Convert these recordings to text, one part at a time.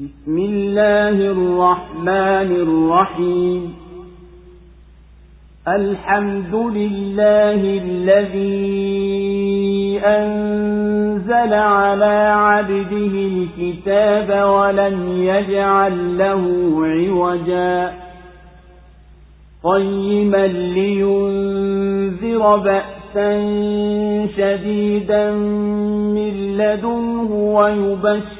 بسم الله الرحمن الرحيم. الحمد لله الذي أنزل على عبده الكتاب ولم يجعل له عوجا. قيما لينذر بأسا شديدا من لدنه ويبشر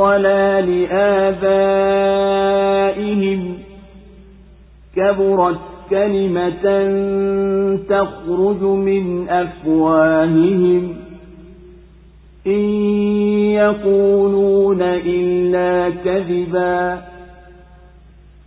ولا لآبائهم كبرت كلمة تخرج من أفواههم إن يقولون إلا كذبا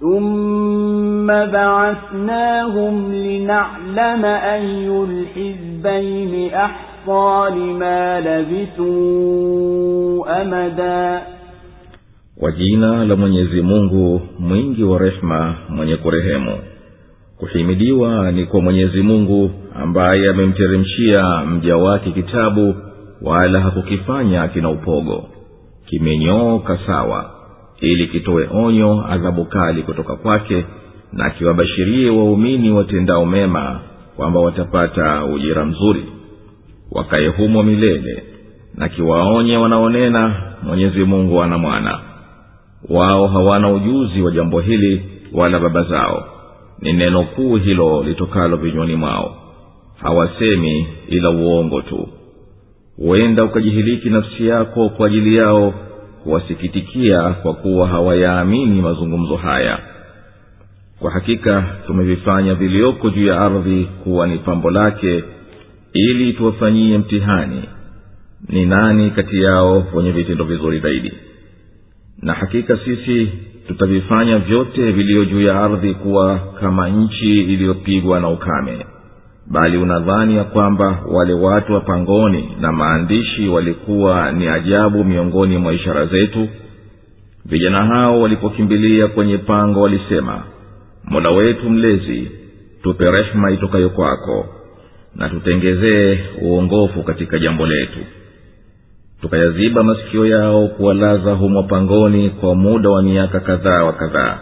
ثم بعثناهم لنعلم أي الحزبين أحصى لما لبثوا أمدا kwa jina la mwenyezi mungu mwingi wa rehema mwenye kurehemu kuhimidiwa ni kwa mwenyezi mungu ambaye amemteremshia mja wake kitabu wala hakukifanya kina upogo kimenyooka sawa ili kitoe onyo adhabu kali kutoka kwake na kiwabashirie waumini watendao mema kwamba watapata ujira mzuri. Wakaye humo milele na kiwaonye wanaonena mwenyezi mungu ana mwana. Wao hawana ujuzi wa jambo hili wala baba zao. Ni neno kuu hilo litokalo vinywani mwao. Hawasemi ila uongo tu. Huenda ukajihiliki nafsi yako kwa ajili yao kuwasikitikia kwa kuwa hawayaamini mazungumzo haya. Kwa hakika tumevifanya vilioko juu ya ardhi kuwa ni pambo lake ili tuwafanyie mtihani ni nani kati yao wenye vitendo vizuri zaidi. Na hakika sisi tutavifanya vyote viliyo juu ya ardhi kuwa kama nchi iliyopigwa na ukame bali unadhani ya kwamba wale watu wa pangoni na maandishi walikuwa ni ajabu miongoni mwa ishara zetu? Vijana hao walipokimbilia kwenye pango walisema mola wetu mlezi tupe rehema itokayo kwako na tutengezee uongofu katika jambo letu. Tukayaziba masikio yao kuwalaza humo pangoni kwa muda wa miaka kadhaa wa kadhaa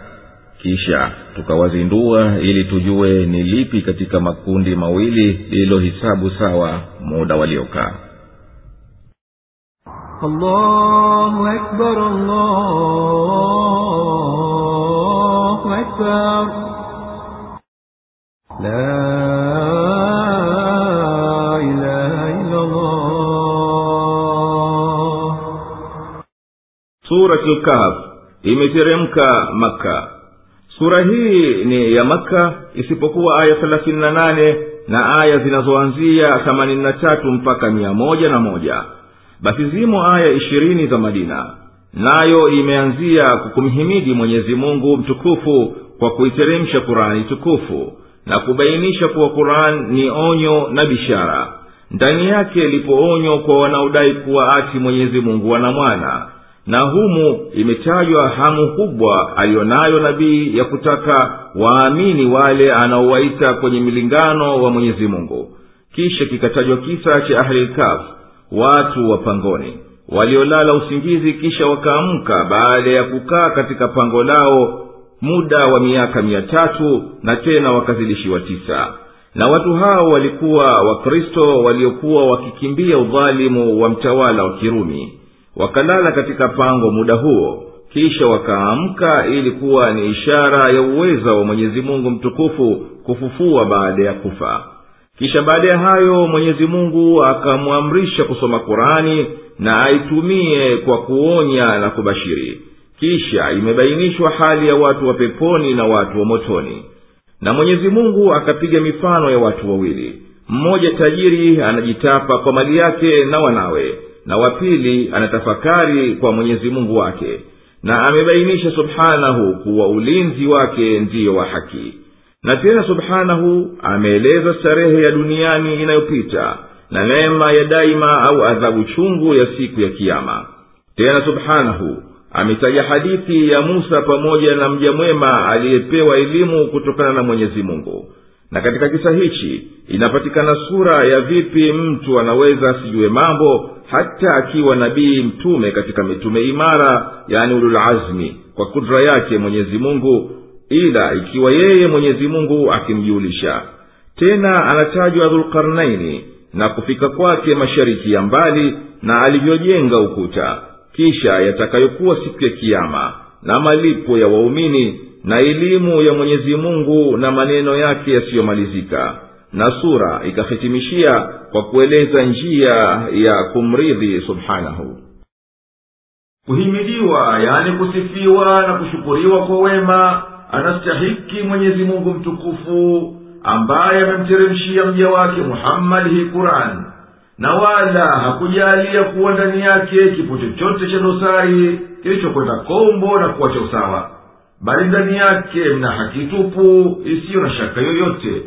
kisha tukawazindua ili tujue ni lipi katika makundi mawili lililohisabu sawa muda waliokaa. Allahu imeteremka maka sura hii ni ya makka isipokuwa aya thelathini na nane na aya zinazoanzia themanini na tatu mpaka mia moja na moja. Basi zimo aya ishirini za madina nayo imeanzia kukumhimidi mwenyezi mungu mtukufu kwa kuiteremsha kurani tukufu na kubainisha kuwa quran ni onyo na bishara. Ndani yake lipo onyo kwa wanaodai kuwa ati mwenyezi mungu wana mwana na humu imetajwa hamu kubwa aliyonayo nabii ya kutaka waamini wale anaowaita kwenye milingano wa mwenyezi mungu. Kisha kikatajwa kisa cha ahlilkaf watu wa pangoni waliolala usingizi kisha wakaamka baada ya kukaa katika pango lao muda wa miaka mia tatu na tena wakazidishiwa tisa. Na watu hao walikuwa wakristo waliokuwa wakikimbia udhalimu wa mtawala wa kirumi wakalala katika pango muda huo. Kisha wakaamka ili kuwa ni ishara ya uweza wa mwenyezi mungu mtukufu kufufua baada ya kufa. Kisha baada ya hayo mwenyezi mungu akamwamrisha kusoma qurani na aitumie kwa kuonya na kubashiri. Kisha imebainishwa hali ya watu wa peponi na watu wa motoni. Na mwenyezi mungu akapiga mifano ya watu wawili. Mmoja tajiri anajitapa kwa mali yake na wanawe na wa pili anatafakari kwa mwenyezi mungu wake na amebainisha subhanahu kuwa ulinzi wake ndiyo wa haki. Na tena subhanahu ameeleza starehe ya duniani inayopita na neema ya daima au adhabu chungu ya siku ya kiama tena subhanahu ametaja hadithi ya musa pamoja na mja mwema aliyepewa elimu kutokana na mwenyezi mungu na katika kisa hichi inapatikana sura ya vipi mtu anaweza asijue mambo hata akiwa nabii mtume katika mitume imara yani ululazmi kwa kudra yake mwenyezi mungu ila ikiwa yeye mwenyezi mungu akimjulisha. Tena anatajwa dhulkarnaini na kufika kwake mashariki ya mbali na alivyojenga ukuta. Kisha yatakayokuwa siku ya kiama na malipo ya waumini na elimu ya mwenyezi mungu na maneno yake yasiyomalizika. Na sura ikahitimishia kwa kueleza njia ya kumridhi subhanahu. Kuhimidiwa yani kusifiwa na kushukuriwa kwa wema anastahiki mwenyezi mungu mtukufu ambaye amemteremshia mja wake muhammadi hii kurani na wala hakujalia kuwa ndani yake kipo chochote cha dosari kilichokwenda kombo na kuwacha usawa bali ndani yake mna haki tupu isiyo na shaka yoyote.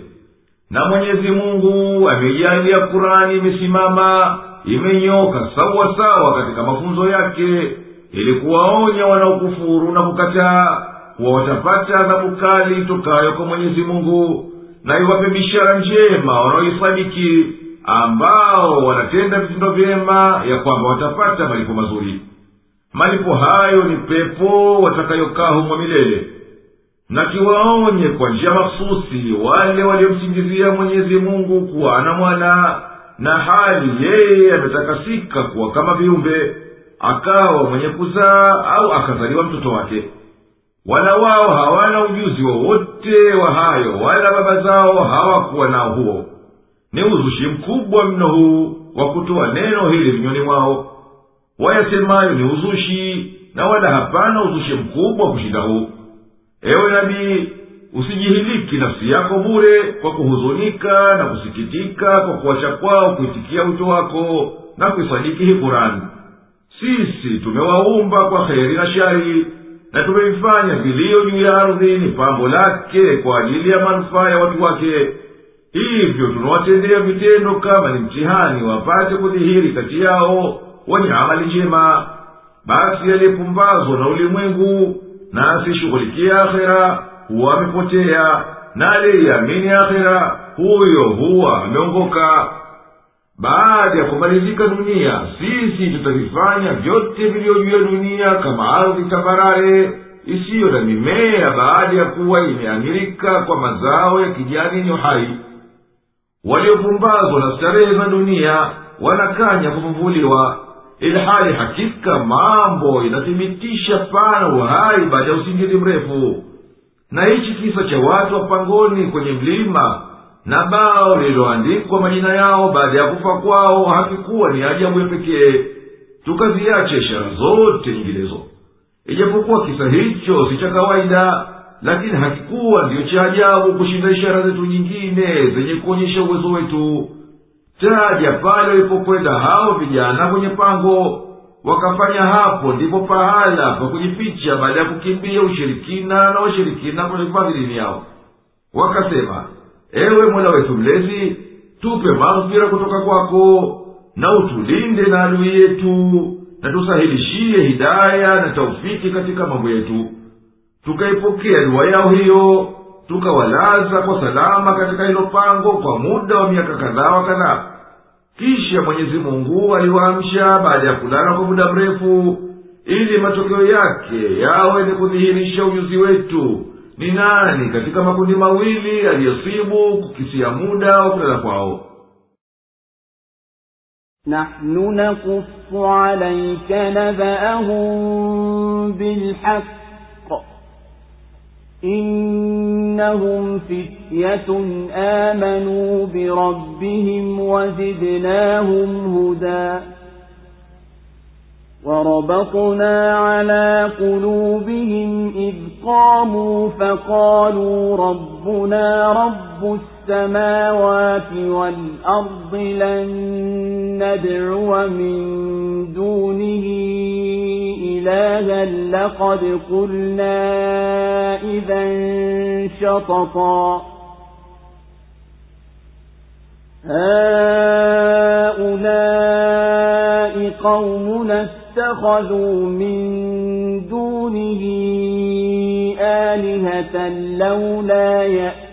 Na mwenyezi mungu ameijalia kurani imesimama imenyoka sawa sawa katika mafunzo yake ili kuwaonya wanaokufuru na kukataa kuwa watapata adhabu kali itokayo kwa mwenyezi mungu na iwape bishara njema wanaoisadiki ambao wanatenda vitendo vyema ya kwamba watapata malipo mazuri malipo hayo ni pepo watakayokaa humo milele. Na kiwaonye kwa njia makhususi wale waliomsingizia mwenyezi mungu kuwa ana mwana na hali yeye ametakasika kuwa kama viumbe akawa mwenye kuzaa au akazaliwa mtoto wake. Wala wao hawana ujuzi wowote wa, wa hayo wala baba zao hawakuwa nao huo. Ni uzushi mkubwa mno huu wa kutoa neno hili vinywani mwao wayasemayo ni uzushi na wala hapana uzushi mkubwa kushinda huu. Ewe nabii usijihiliki nafsi yako bure kwa kuhuzunika na kusikitika kwa kuwacha kwao kuitikia wito wako na kuisadiki hii kurani sisi tumewaumba kwa heri na shari na tumeifanya vilio juu ya ardhi ni pambo lake kwa ajili ya manufaa ya watu wake. Hivyo tunawatendea vitendo kama ni mtihani wapate kudhihiri kati yao wenye amali njema basi aliyepumbazwa na ulimwengu na asishughulikia akhera huwa amepotea na aliyeiamini akhera huyo huwa ameongoka. Baada ya kumalizika dunia sisi tutavifanya vyote vilivyojuya ya dunia kama ardhi tambarare isiyo na mimea baada ya kuwa imeamirika kwa mazao ya kijani yenye uhai. Waliopumbazwa na starehe za dunia wanakanya kuvuvuliwa ilhali hakika mambo inathibitisha pana uhai baada ya usingizi mrefu. Na hichi kisa cha watu wa pangoni kwenye mlima na bao lililoandikwa majina yao baada ya kufa kwao hakikuwa ni ajabu ya pekee. Tukaziacha ishara zote nyinginezo. Ijapokuwa kisa hicho si cha kawaida lakini hakikuwa ndiyo cha ajabu kushinda ishara zetu nyingine zenye kuonyesha uwezo wetu taja pale walipokwenda hao vijana kwenye pango wakafanya hapo ndipo pahala pa kujificha baada ya kukimbia ushirikina na washirikina kwenye dini yao. Wakasema ewe mola wetu mlezi tupe maghfira kutoka kwako na utulinde na adui yetu na tusahilishie hidaya na taufiki katika mambo yetu. Tukaipokea dua yao hiyo tukawalaza kwa salama katika hilo pango kwa muda wa miaka kadhaa wa kadhaa kisha mwenyezi mungu aliwaamsha baada ya kulala kwa muda mrefu ili matokeo yake yawe ni kudhihirisha ujuzi wetu ni nani katika makundi mawili aliyosibu kukisia muda wa kulala kwao نحن نقص عليك نبأهم بالحق إنهم فتية آمنوا بربهم وزدناهم هدى وربطنا على قلوبهم إذ قاموا فقالوا ربنا رب السماوات والأرض لن ندعو من دونه إلها لقد قلنا إذا شططا. هؤلاء قومنا اتخذوا من دونه آلهة لولا يأتون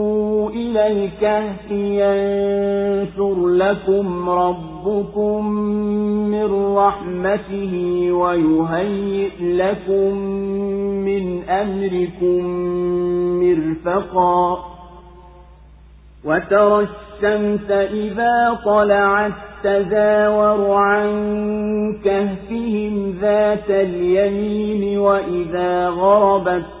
إلى الكهف ينشر لكم ربكم من رحمته ويهيئ لكم من أمركم مرفقا. وترى الشمس إذا طلعت تزاور عن كهفهم ذات اليمين وإذا غربت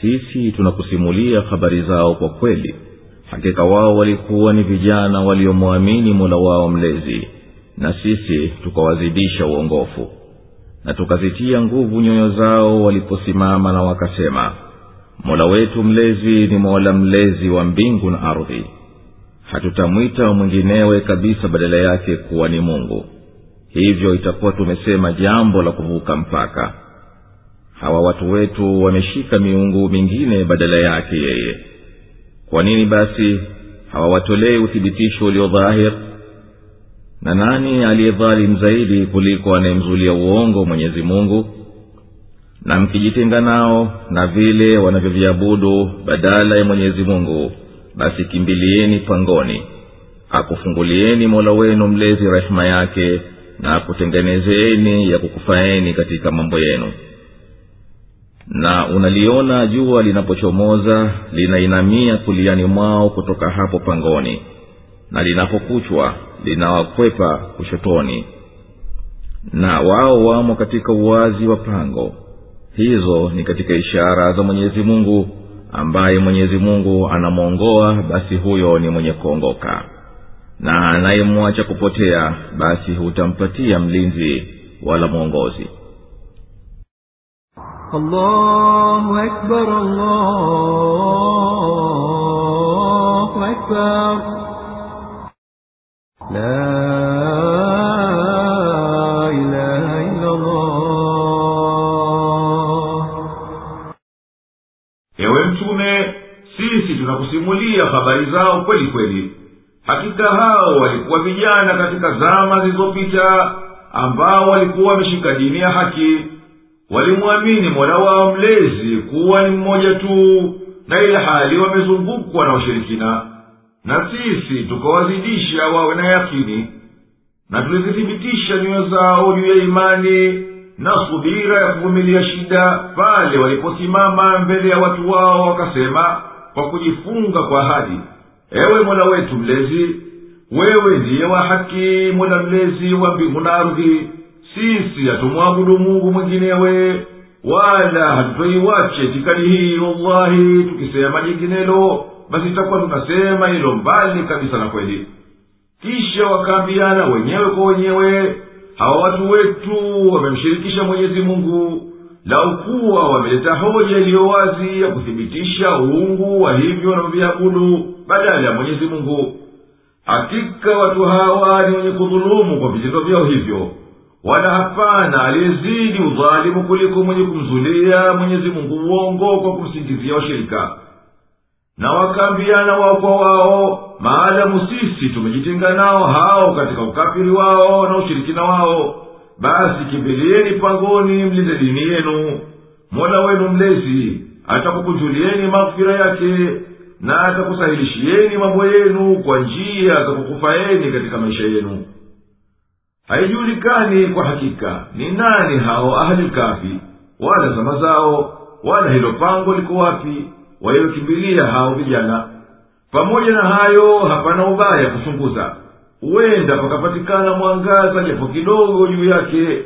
Sisi tunakusimulia habari zao kwa kweli. Hakika wao walikuwa ni vijana waliomwamini mola wao mlezi na sisi tukawazidisha uongofu. Na tukazitia nguvu nyoyo zao waliposimama na wakasema mola wetu mlezi ni mola mlezi wa mbingu na ardhi. Hatutamwita mwinginewe kabisa badala yake kuwa ni mungu. Hivyo itakuwa tumesema jambo la kuvuka mpaka hawa watu wetu wameshika miungu mingine badala yake yeye. Kwa nini basi hawawatolei uthibitisho ulio dhahir? Na nani aliyedhalimu zaidi kuliko anayemzulia uongo mwenyezi mungu? Na mkijitenga nao na vile wanavyoviabudu badala ya mwenyezi mungu basi kimbilieni pangoni. Akufungulieni mola wenu mlezi rehema yake na akutengenezeni ya kukufaeni katika mambo yenu na unaliona jua linapochomoza linainamia kuliani mwao kutoka hapo pangoni na linapokuchwa linawakwepa kushotoni. Na wao wamo katika uwazi wa pango. Hizo ni katika ishara za mwenyezi mungu ambaye mwenyezi mungu anamwongoa basi huyo ni mwenye kuongoka. Na anayemwacha kupotea basi hutampatia mlinzi wala mwongozi الله أكبر الله أكبر لا إله إلا الله ewe mtume sisi tunakusimulia habari zao kweli kweli hakika hao walikuwa vijana katika zama zilizopita ambao walikuwa wameshika dini ya haki walimwamini mola wao mlezi kuwa ni mmoja tu na ile hali wamezungukwa na washirikina na sisi tukawazidisha wawe na yakini na tulizithibitisha nyoyo zao juu ya imani na subira ya kuvumilia shida pale waliposimama mbele ya watu wao wakasema kwa kujifunga kwa ahadi ewe mola wetu mlezi wewe ndiye wa haki mola mlezi wa mbingu na ardhi sisi hatumwabudu mungu mwinginewe wala hatutoiwache itikadi hii wallahi tukisema jinginelo basi itakuwa tunasema hilo mbali kabisa na kweli. Kisha wakaambiana wenyewe kwa wenyewe hawa watu wetu wamemshirikisha mwenyezi mungu lau kuwa wameleta hoja iliyo wazi ya kuthibitisha uungu wa hivyo wanavyoviabudu badala ya mwenyezi mungu. Hakika watu hawa ni wenye kudhulumu kwa vitendo vyao hivyo wala hapana aliyezidi udhalimu kuliko mwenye kumzulia mwenyezi mungu uongo kwa kumsingizia washirika. Na wakaambiana wao kwa wao maadamu sisi tumejitenga nao hao katika ukafiri wao na ushirikina wao. Basi kimbilieni pangoni mlinde dini yenu. Mola wenu mlezi atakukunjulieni maghfira yake na atakusahilishieni mambo yenu kwa njia za kukufaeni katika maisha yenu haijulikani kwa hakika ni nani hao ahli kafi wala zama zao wala hilo pango liko wapi waliokimbilia hao vijana. Pamoja na hayo hapana ubaya kuchunguza. Huenda pakapatikana mwangaza japo kidogo juu yake.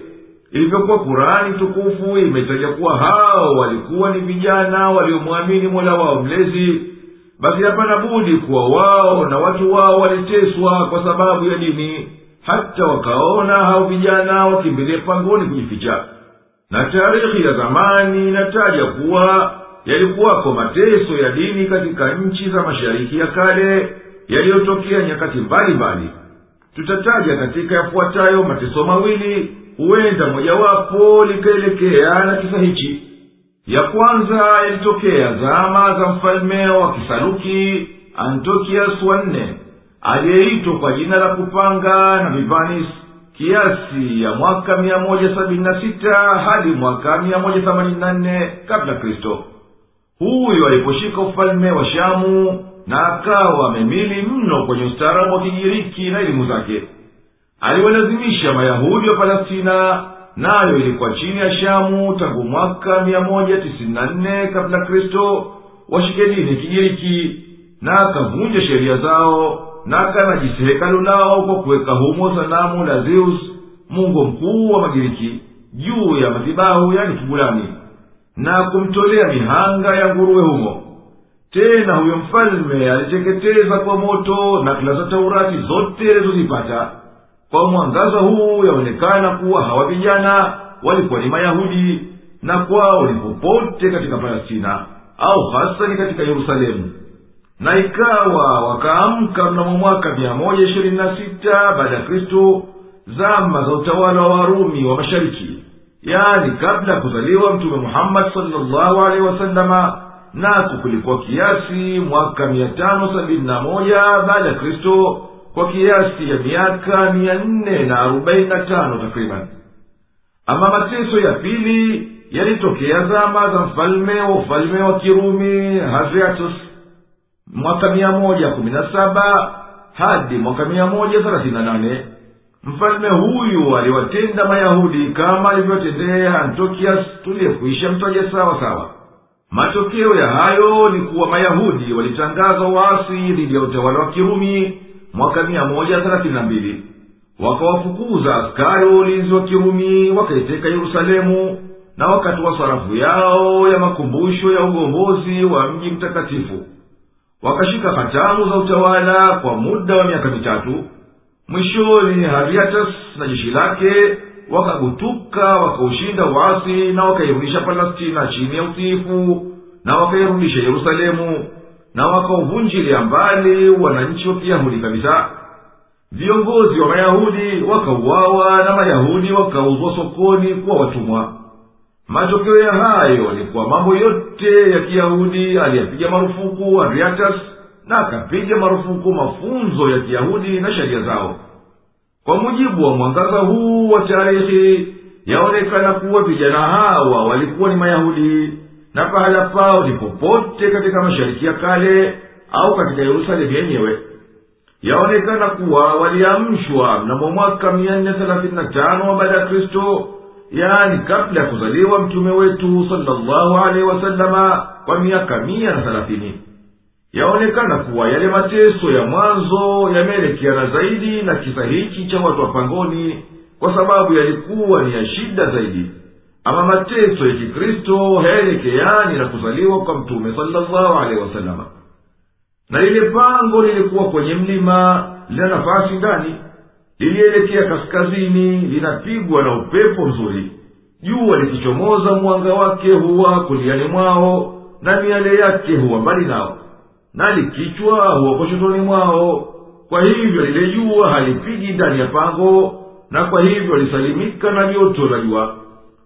Ilivyokuwa kurani tukufu imetaja kuwa hao walikuwa ni vijana waliomwamini mola wao mlezi. Basi hapana budi kuwa wao na watu wao waliteswa kwa sababu ya dini hata wakaona hao vijana wakimbilie pangoni kujificha. Na tarikhi ya zamani inataja kuwa yalikuwako mateso ya dini katika nchi za mashariki ya kale yaliyotokea nyakati mbalimbali. Tutataja katika yafuatayo mateso mawili huenda mojawapo likaelekea na kisa hichi. Ya kwanza yalitokea zama za mfalme wa kisaluki antiokias wa nne aliyeitwa kwa jina la kupanga na vivanis kiasi ya mwaka mia moja sabini na sita hadi mwaka mia moja themanini na nne kabla kristo. Huyo aliposhika ufalme wa shamu na akawa amemili mno kwenye ustaarabu wa kigiriki na elimu zake. Aliwalazimisha mayahudi wa palestina nayo ilikuwa chini ya shamu tangu mwaka mia moja tisini na nne kabla kristo washike dini kigiriki na akavunja sheria zao na akanajisi hekalu lao kwa kuweka humo sanamu la zeus mungu mkuu wa magiriki juu ya madhibahu yani kibulani na kumtolea mihanga ya nguruwe humo. Tena huyo mfalme aliteketeza kwa moto nakala za taurati zote alizozipata. Kwa mwangaza huu yaonekana kuwa hawa vijana walikuwa ni mayahudi na kwao ni popote katika palestina au hasani katika yerusalemu na ikawa wakaamka mnamo mwaka mia moja ishirini na sita baada ya kristo zama za utawala wa warumi wa mashariki yaani kabla ya kuzaliwa mtume muhammadi salllahu alehi wasalama nako kulikuwa kiasi mwaka mia tano sabini na moja baada ya kristo kwa kiasi ya miaka mia nne na arobaini na tano takriban. Ama mateso ya pili yalitokea zama za mfalme wa ufalme wa kirumi hadriatus mwaka mia moja kumi na saba hadi mwaka mia moja thelathini na nane mfalme huyu aliwatenda mayahudi kama alivyotendea antiokias tuliyekuisha mtaja sawa sawa. Matokeo ya hayo ni kuwa mayahudi walitangaza uasi dhidi ya utawala wa kirumi mwaka mia moja thelathini na mbili. Wakawafukuza askari wa ulinzi wa kirumi wakaiteka yerusalemu na wakatoa sarafu yao ya makumbusho ya ugombozi wa mji mtakatifu wakashika hatamu za utawala kwa muda wa miaka mitatu. Mwishoni hariatas na jeshi lake wakagutuka wakaushinda uasi na wakairudisha palestina chini ya utiifu na wakairudisha yerusalemu na wakauvunjilia mbali wananchi wa kiyahudi kabisa. Viongozi wa mayahudi wakauawa na mayahudi wakauzwa sokoni kuwa watumwa matokeo ya hayo ni kuwa mambo yote ya kiyahudi aliyapiga marufuku ariatas na akapiga marufuku mafunzo ya kiyahudi na sheria zao. Kwa mujibu wa mwangaza huu wa tarehe yaonekana kuwa vijana hawa walikuwa ni mayahudi na pahala pao ni popote katika mashariki ya kale au katika yerusalemu yenyewe. Yaonekana kuwa waliamshwa mnamo mwaka mia nne thelathini na tano baada ya kristo yaani kabla ya kuzaliwa mtume wetu salllahu alehi wasalama kwa miaka mia na thelathini yaonekana kuwa yale mateso ya mwanzo yameelekeana zaidi na kisa hichi cha watu wa pangoni kwa sababu yalikuwa ni ya shida zaidi. Ama mateso ya kikristo hayaelekeani na kuzaliwa kwa mtume salllahu alehi wasalama na lile pango lilikuwa kwenye mlima lina nafasi ndani lilielekea kaskazini linapigwa na upepo mzuri. Jua likichomoza mwanga wake huwa kuliani mwao na miale yake huwa mbali nao. Na likichwa huwa koshotoni mwao. Kwa hivyo lile jua halipigi ndani ya pango na kwa hivyo lisalimika na joto la jua.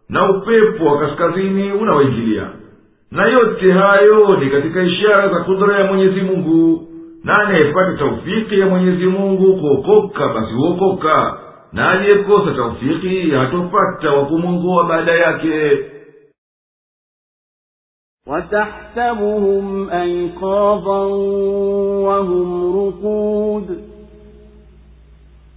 Na upepo wa kaskazini unawaingilia. Na yote hayo ni katika ishara za kudra ya mwenyezi mungu na anayepata taufiki ya mwenyezi mungu kuokoka basi huokoka na aliyekosa taufiki hatopata wa kumwongoa baada yake وتحسبهم أيقاظا وهم رقود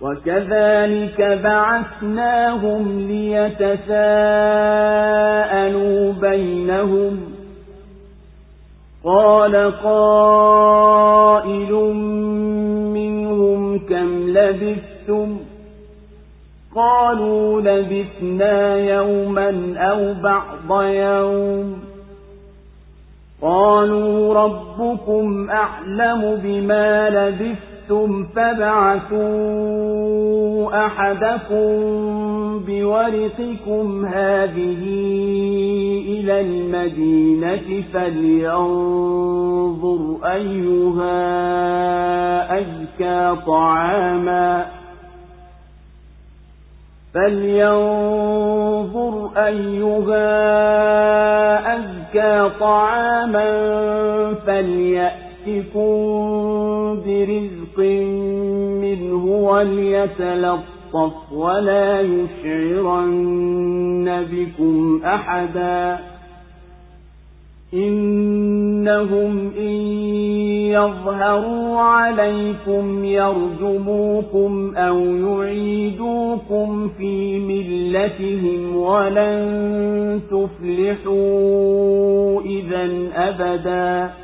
وكذلك بعثناهم ليتساءلوا بينهم. قال قائل منهم كم لبثتم؟ قالوا لبثنا يوما أو بعض يوم. قالوا ربكم أعلم بما لبثتم. فابعثوا أحدكم بورقكم هذه إلى المدينة فلينظر أيها أزكى طعاماً فلينظر أيها أزكى طعاما فليأتكم برزق منه وليتلطف ولا يشعرن بكم أحدا إنهم إن يظهروا عليكم يرجموكم أو يعيدوكم في ملتهم ولن تفلحوا إذا أبدا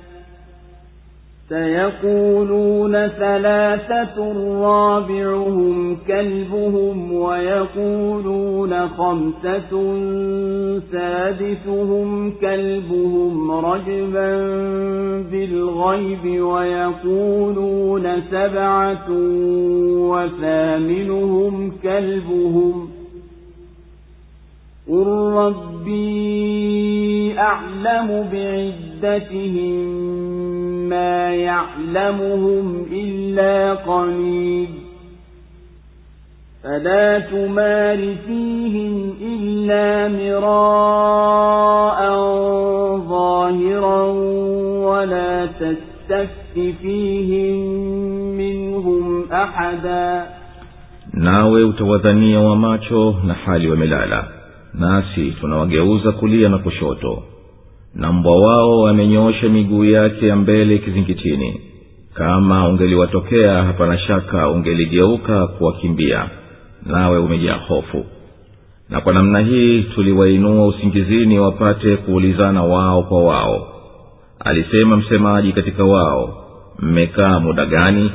سيقولون ثلاثة رابعهم كلبهم ويقولون خمسة سادسهم كلبهم رجبا بالغيب ويقولون سبعة وثامنهم كلبهم قل ربي أعلم بعدتهم ما يعلمهم إلا قليل فلا تمار فيهم إلا مراء ظاهرا ولا تستفت فيهم منهم أحدا nawe utawadhania wa macho na hali wamelala nasi tunawageuza kulia na kushoto na mbwa wao amenyoosha miguu yake ya mbele kizingitini. Kama ungeliwatokea hapana shaka ungeligeuka kuwakimbia. Nawe umejaa hofu. Na kwa namna hii tuliwainua usingizini wapate kuulizana wao kwa wao. Alisema msemaji katika wao mmekaa muda gani?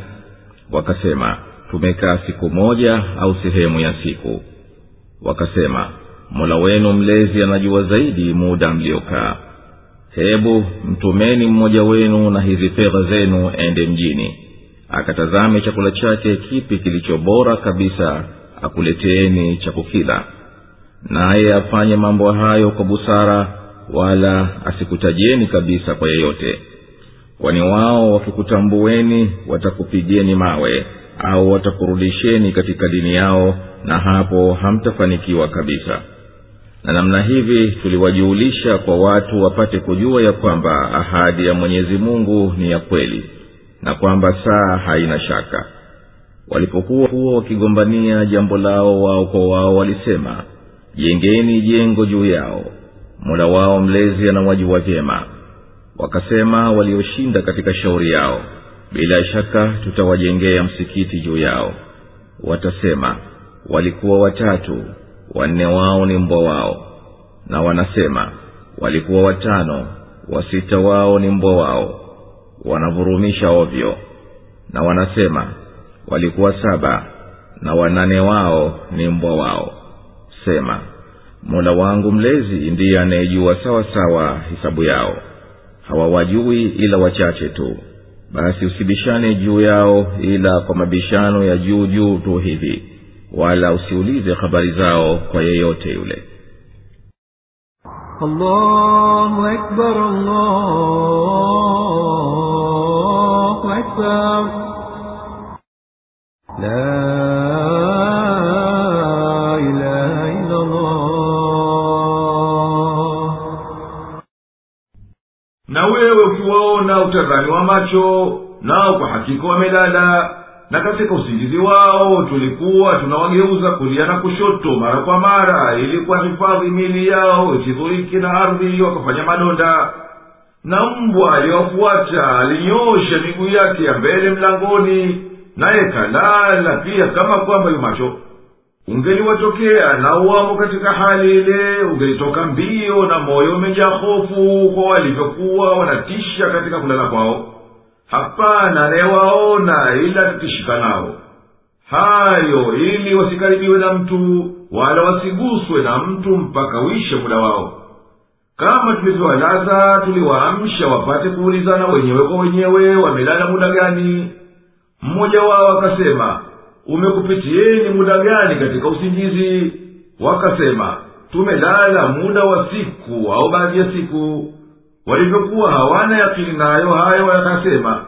Wakasema tumekaa siku moja au sehemu ya siku. Wakasema mola wenu mlezi anajua zaidi muda mliokaa hebu mtumeni mmoja wenu na hizi fedha zenu ende mjini. Akatazame chakula chake kipi kilicho bora kabisa akuleteeni cha kukila. Naye afanye mambo hayo kwa busara wala asikutajieni kabisa kwa yeyote. Kwani wao wakikutambueni watakupigeni mawe au watakurudisheni katika dini yao na hapo hamtafanikiwa kabisa na namna hivi tuliwajuulisha kwa watu wapate kujua ya kwamba ahadi ya mwenyezi mungu ni ya kweli na kwamba saa haina shaka. Walipokuwa huwa wakigombania jambo lao wao kwa wao walisema jengeni jengo juu yao mola wao mlezi anawajua vyema. Wakasema walioshinda katika shauri yao bila shaka tutawajengea msikiti juu yao. Watasema walikuwa watatu wanne wao ni mbwa wao. Na wanasema walikuwa watano wasita wao ni mbwa wao. Wanavurumisha ovyo. Na wanasema walikuwa saba na wanane wao ni mbwa wao. Sema mola wangu mlezi ndiye anayejua sawa sawa hisabu yao. Hawawajui ila wachache tu. Basi usibishane juu yao ila kwa mabishano ya juu juu tu hivi wala usiulize habari zao kwa yeyote yule. Allahu akbar, allahu akbar. La na wewe ukiwaona utazani wa macho nao kwa hakika wamelala na katika usingizi wao tulikuwa tunawageuza kulia na kushoto mara kwa mara ili kuwahifadhi mili yao isidhuriki na ardhi wakafanya madonda. Na mbwa aliyofuata alinyoosha miguu yake ya mbele mlangoni naye kalala pia kama kwamba yumacho ungeliwatokea na uwamo katika hali ile ungelitoka mbio na moyo umejaa hofu kwa walivyokuwa wanatisha katika kulala kwao hapana anayewaona ila tukishika nao. Hayo ili wasikaribiwe na mtu wala wasiguswe na mtu mpaka uishe muda wao. Kama tulivyowalaza tuliwaamsha wapate kuulizana wenyewe kwa wenyewe wamelala muda gani. Mmoja wao akasema umekupitieni muda gani katika usingizi? Wakasema tumelala muda wa siku au baadhi ya siku walivyokuwa hawana yakini nayo hayo wakasema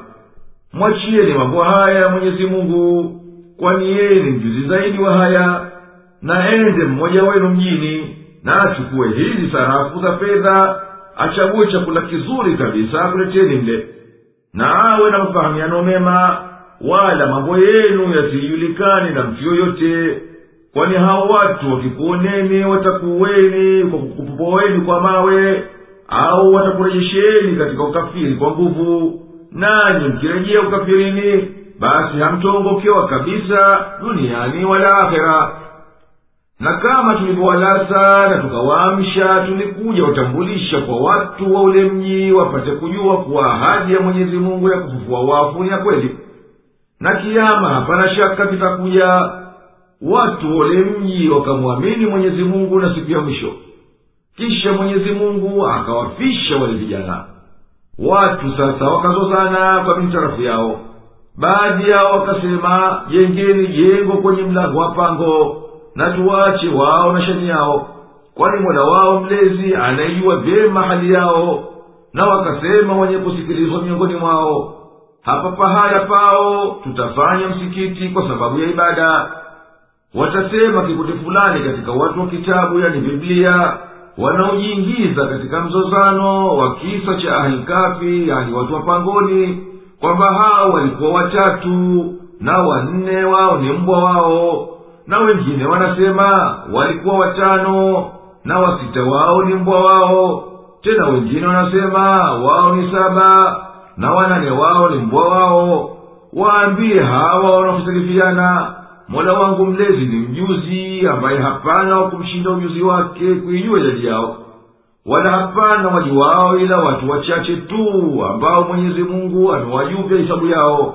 mwachieni mambo haya ya mwenyezi mungu kwani yeye ni mjuzi zaidi wa haya na ende mmoja wenu mjini na achukue hizi sarafu za fedha achague chakula kizuri kabisa akuleteni mle na awe na mfahamiano mema wala mambo yenu yasijulikani na mtu yoyote kwani hao watu wakikuoneni watakuweni kwa kukupoweni kwa mawe au watakurejesheni katika ukafiri kwa nguvu. Nanyi mkirejea ukafirini basi hamtongokewa kabisa duniani wala akhera. Na kama tulivyowalasa na tukawaamsha tulikuja watambulisha kwa watu wa ule mji wapate kujua kuwa ahadi ya mwenyezi mungu ya kufufua wafu ni ya kweli. Na kiama hapana shaka kitakuja watu wa ule mji wakamwamini mwenyezi mungu na siku ya mwisho kisha mwenyezi mungu akawafisha wale vijana. Watu sasa wakazozana kwa mintarafu yao. Baadhi yao wakasema jengeni jengo kwenye mlango wa pango na tuwache wao na shani yao. Kwani mola wao mlezi anaijua vyema hali yao na wakasema wenye kusikilizwa miongoni mwao hapa pahala pao tutafanya msikiti kwa sababu ya ibada watasema kikundi fulani katika watu wa kitabu yani biblia wanaojiingiza katika mzozano wa kisa cha ahlikafi yani watu wa pangoni kwamba hao walikuwa watatu na wanne wao ni mbwa wao na wengine wanasema walikuwa watano na wasita wao ni mbwa wao tena wengine wanasema wao ni saba na wanane wao ni mbwa wao. Waambie hawa wanaohitalifiana mola wangu mlezi ni mjuzi ambaye hapana wa kumshinda ujuzi wake kuijua idadi yao. Wala hapana waji wao ila watu wachache tu ambao mwenyezi mungu amewajuvya hisabu yao.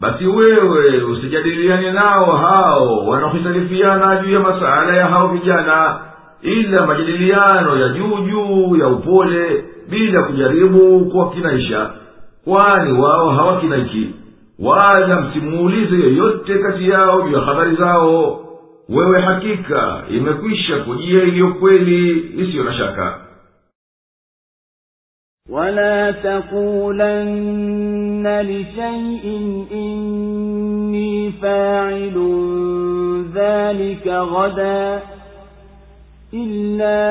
Basi wewe usijadiliane nao hao wanaohitalifiana juu ya masala ya hao vijana ila majadiliano ya juu juu ya upole bila kujaribu kuwakinaisha kwani wao hawakinaiki wala msimuulize yoyote kati yao juu ya habari zao wewe hakika imekwisha kujia iliyo kweli isiyo na shaka ولا تقولن لشيء إني فاعل ذلك غدا إلا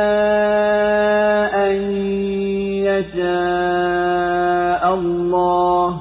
أن يشاء الله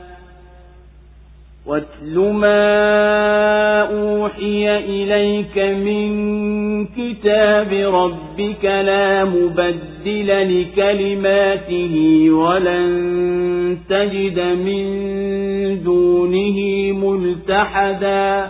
واتل ما أوحي إليك من كتاب ربك لا مبدل لكلماته ولن تجد من دونه ملتحدا.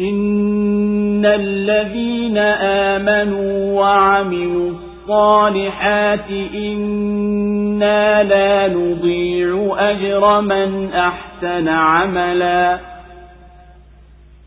إن الذين آمنوا وعملوا الصالحات إنا لا نضيع أجر من أحسن عملا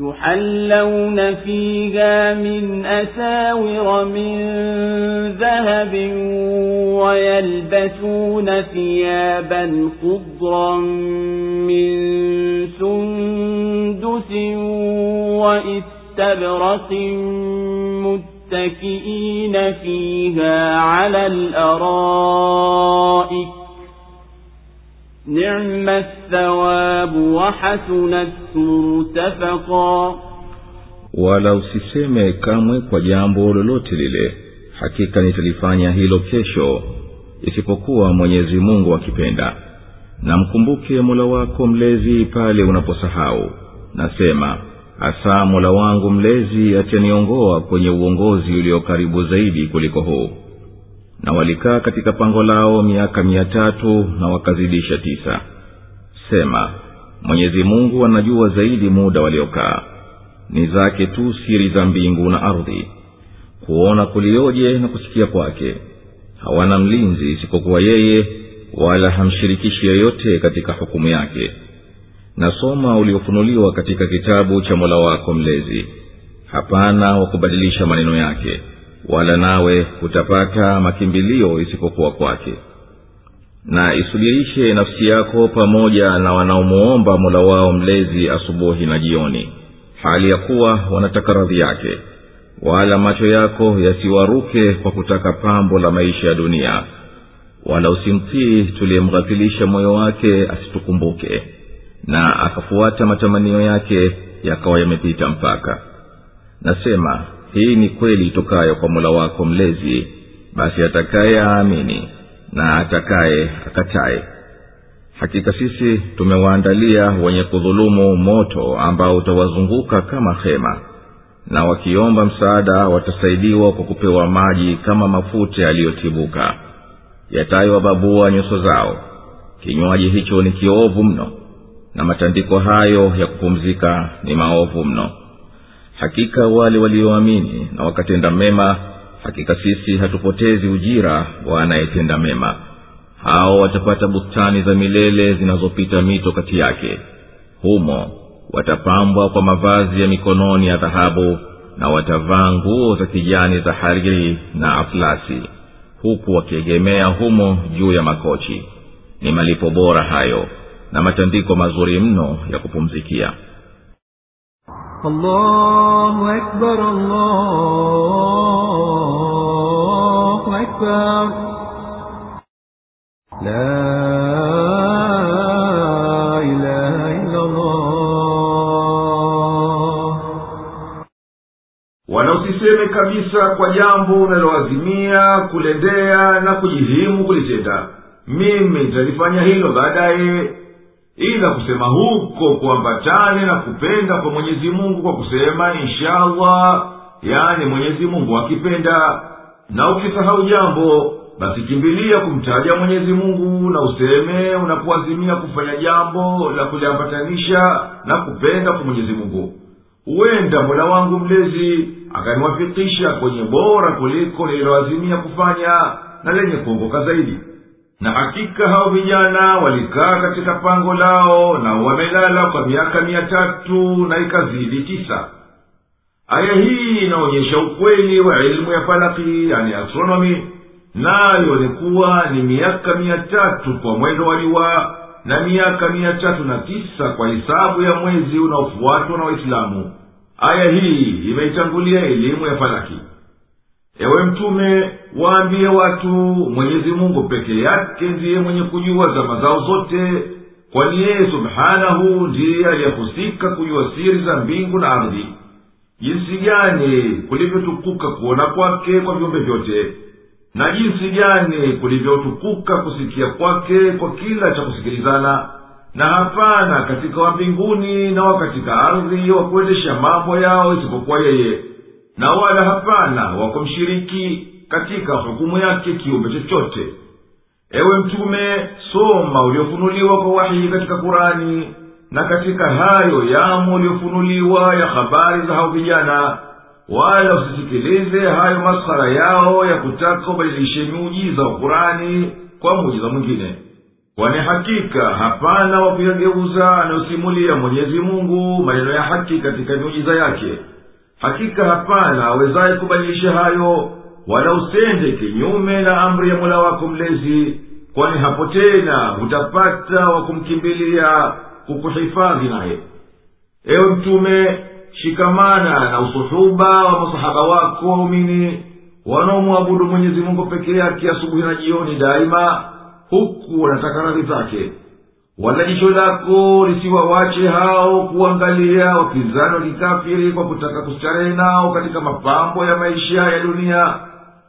يحلون فيها من أساور من ذهب ويلبسون ثيابا خضرا من سندس وإستبرق متكئين فيها على الأرائك. نعم الثواب وحسنت مرتفقا wala usiseme kamwe kwa jambo lolote lile hakika nitalifanya hilo kesho isipokuwa mwenyezi mungu akipenda na mkumbuke mola wako mlezi pale unaposahau nasema hasa mola wangu mlezi ataniongoa kwenye uongozi ulio karibu zaidi kuliko huu na walikaa katika pango lao miaka mia tatu na wakazidisha tisa sema mwenyezi mungu anajua zaidi muda waliokaa. Ni zake tu siri za mbingu na ardhi. Kuona kulioje na kusikia kwake. Hawana mlinzi isipokuwa yeye wala hamshirikishi yeyote katika hukumu yake. Nasoma uliofunuliwa katika kitabu cha mola wako mlezi. Hapana wa kubadilisha maneno yake wala nawe utapata makimbilio isipokuwa kwake na isubirishe nafsi yako pamoja na wanaomuomba mola wao mlezi asubuhi na jioni. Hali ya kuwa wanataka radhi yake. Wala macho yako yasiwaruke kwa kutaka pambo la maisha ya dunia. Wala usimtii tuliyemghafilisha moyo wake asitukumbuke. Na akafuata matamanio yake yakawa yamepita mpaka. Nasema hii ni kweli itokayo kwa mola wako mlezi. Basi atakaye aamini na atakaye akataye. Hakika sisi tumewaandalia wenye kudhulumu moto ambao utawazunguka kama hema na wakiomba msaada watasaidiwa kwa kupewa maji kama mafuta yaliyotibuka yatayowababua nyuso zao. Kinywaji hicho ni kiovu mno na matandiko hayo ya kupumzika ni maovu mno. Hakika wale walioamini na wakatenda mema hakika sisi hatupotezi ujira wa anayetenda mema. Hao watapata bustani za milele zinazopita mito kati yake. Humo watapambwa kwa mavazi ya mikononi ya dhahabu na watavaa nguo za kijani za hariri na aflasi huku wakiegemea humo juu ya makochi. Ni malipo bora hayo na matandiko mazuri mno ya kupumzikia الله أكبر الله أكبر لا إله إلا الله wala usiseme kabisa kwa jambo unaloazimia kulendea na kujihimu kulitenda mimi nitalifanya hilo baadaye ila kusema huko kuambatane na kupenda kwa mwenyezi mungu kwa kusema inshallah yani mwenyezi mungu akipenda. Na ukisahau jambo basi kimbilia kumtaja mwenyezi mungu na useme unapoazimia kufanya jambo la kuliambatanisha na kupenda kwa mwenyezi mungu. Huenda mola wangu mlezi akaniwafikisha kwenye bora kuliko nililoazimia kufanya na lenye kuongoka zaidi na hakika hao vijana walikaa katika pango lao na wamelala kwa miaka mia tatu na ikazidi tisa. Aya hii inaonyesha ukweli wa elimu ya falaki yani astronomi nayo ni kuwa ni miaka mia tatu kwa mwendo wa liwa na miaka mia tatu na tisa kwa hisabu ya mwezi unaofuatwa na waislamu. Aya hii imeitangulia elimu ya falaki ewe mtume waambie watu mwenyezi mungu peke yake ndiye mwenye kujua zama zao zote kwani yeye subhanahu ndiye aliyehusika kujua siri za mbingu na ardhi. Jinsi gani kulivyotukuka kuona kwake kwa viumbe vyote na jinsi gani kulivyotukuka kusikia kwake kwa kila cha kusikilizana. Na hapana katika wa mbinguni na wa katika ardhi wa kuendesha mambo yao isipokuwa yeye na wala hapana wa kumshiriki katika hukumu yake kiumbe chochote. Ewe mtume soma uliofunuliwa kwa wahiyi katika kurani na katika hayo yamo uliofunuliwa ya habari za hao vijana wala usisikilize hayo maskhara yao ya kutaka ubadilishe miujiza wa kurani kwa muujiza mwingine. Kwani hakika hapana wa kuyageuza anayosimulia mwenyezi mungu maneno ya haki katika miujiza yake hakika hapana awezaye kubadilisha hayo wala usende kinyume na amri ya mola wako mlezi kwani hapo tena utapata wa kumkimbilia kukuhifadhi naye. Ewe mtume shikamana na usuhuba wa masahaba wako waumini wanaomwabudu mwenyezi mungu peke yake asubuhi na jioni daima huku wanataka radhi zake wala jicho lako lisiwawache hao kuangalia wapinzani wa kikafiri kwa kutaka kustarehe nao katika mapambo ya maisha ya dunia.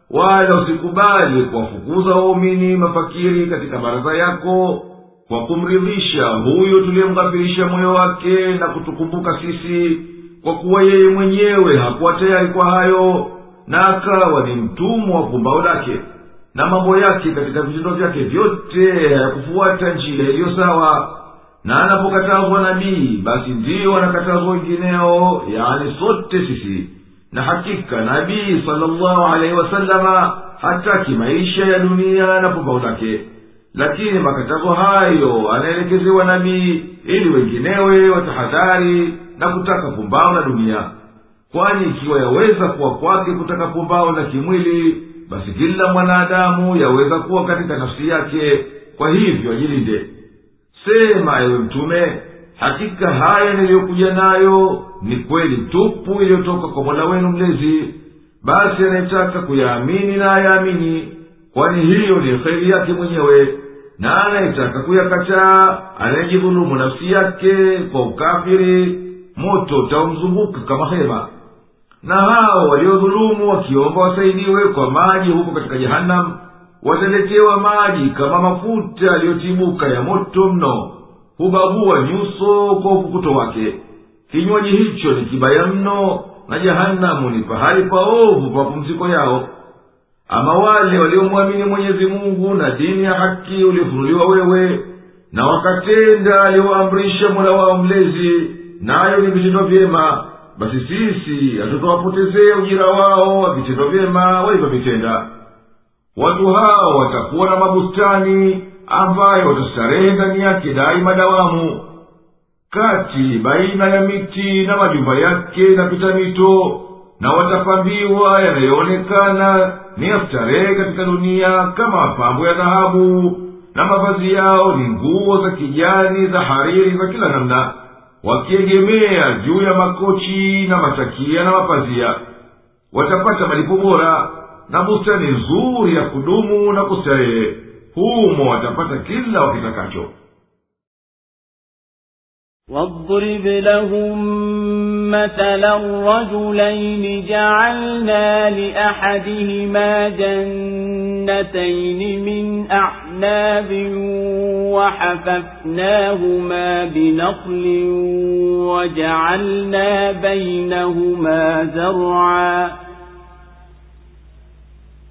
Wala usikubali kuwafukuza waumini mafakiri katika baraza yako kwa kumridhisha huyu tuliyemghafirisha moyo wake na kutukumbuka sisi kwa kuwa yeye mwenyewe hakuwa tayari kwa hayo na akawa ni mtumwa wa pumbao lake na mambo yake katika vitendo vyake vyote hayakufuata njia iliyo sawa. Na anapokatazwa nabii basi ndiyo anakatazwa wengineo yaani sote sisi. Na hakika nabii salllahu alaihi wasalama hataki maisha ya dunia na pumbao lake lakini makatazo hayo anaelekezewa nabii ili wenginewe watahadhari na kutaka pumbao na dunia. Kwani ikiwa yaweza kuwa kwake kutaka pumbao na kimwili basi kila mwanadamu yaweza kuwa katika nafsi yake. Kwa hivyo ajilinde sema ewe mtume hakika haya niliyokuja nayo ni kweli tupu iliyotoka kwa mola wenu mlezi. Basi anayetaka kuyaamini na ayaamini kwani hiyo ni kheri yake mwenyewe. Na anayetaka kuyakataa anayejidhulumu nafsi yake kwa ukafiri moto utaomzunguka kama hema na hao waliodhulumu wakiomba wasaidiwe kwa maji huko katika jehanamu wataletewa maji kama mafuta yaliyotibuka ya moto mno hubabua nyuso kwa ukukuto wake. Kinywaji hicho ni kibaya mno na jehanamu ni pahali paovu pa mapumziko yao. Ama wale waliomwamini mwenyezi mungu na dini ya haki uliofunuliwa wewe na wakatenda aliyoamrisha mola wao mlezi nayo ni vitendo vyema basi sisi hatutawapotezea ujira wao wakitenda vyema walivyovitenda watu hao watakuwa na mabustani ambayo watastarehe ndani yake daima dawamu. Kati baina ya miti na majumba yake inapita mito na watapambiwa yanayoonekana ni ya starehe katika dunia kama mapambo ya dhahabu na mavazi yao ni nguo za kijani za hariri za kila namna wakiegemea juu ya makochi na matakia na mapazia watapata malipo bora na bustani nzuri ya kudumu na kustarehe humo watapata kila wakitakacho واضرب لهم مثلا رجلين جعلنا لأحدهما جنتين من أعناب وحففناهما بنخل وجعلنا بينهما زرعا.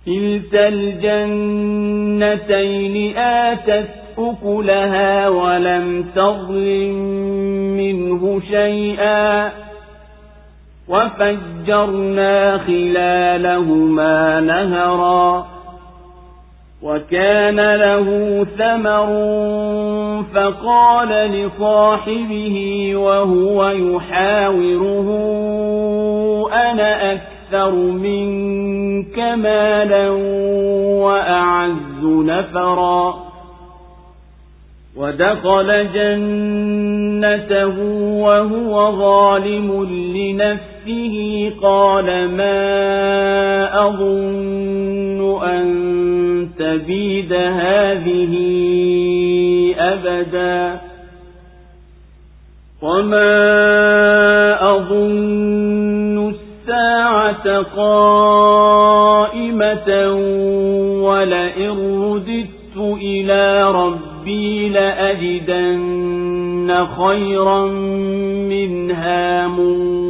كلتا الجنتين آتت أكلها ولم تظلم منه شيئا. وفجرنا خلالهما نهرا وكان له ثمر فقال لصاحبه وهو يحاوره أنا أكثر منك مالا وأعز نفرا. ودخل جنته وهو ظالم لنفسه. قال ما أظن أن تبيد هذه أبدا وما أظن الساعة قائمة ولئن رددت إلى ربي ربي لأجدن خيرا منها منقلبا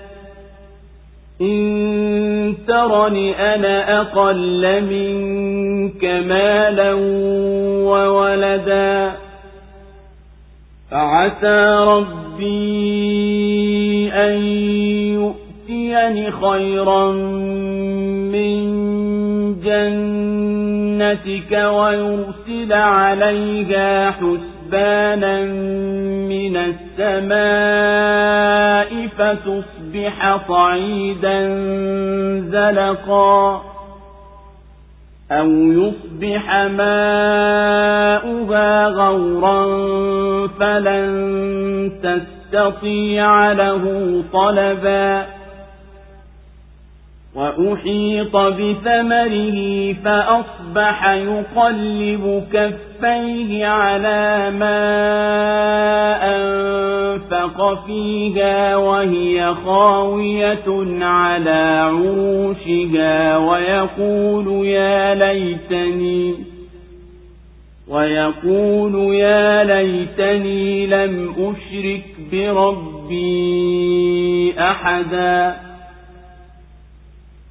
إن ترني أنا أقل منك مالا وولدا فعسى ربي أن يؤتيني خيرا من جنتك ويرسل عليها حسبانا من السماء فتصبح صعيدا زلقا أو يصبح ماؤها غورا فلن تستطيع له طلبا وأحيط بثمره فأصبح يقلب كفيه على ما أنفق فيها وهي خاوية على عروشها ويقول يا ليتني ويقول يا ليتني لم أشرك بربي أحدا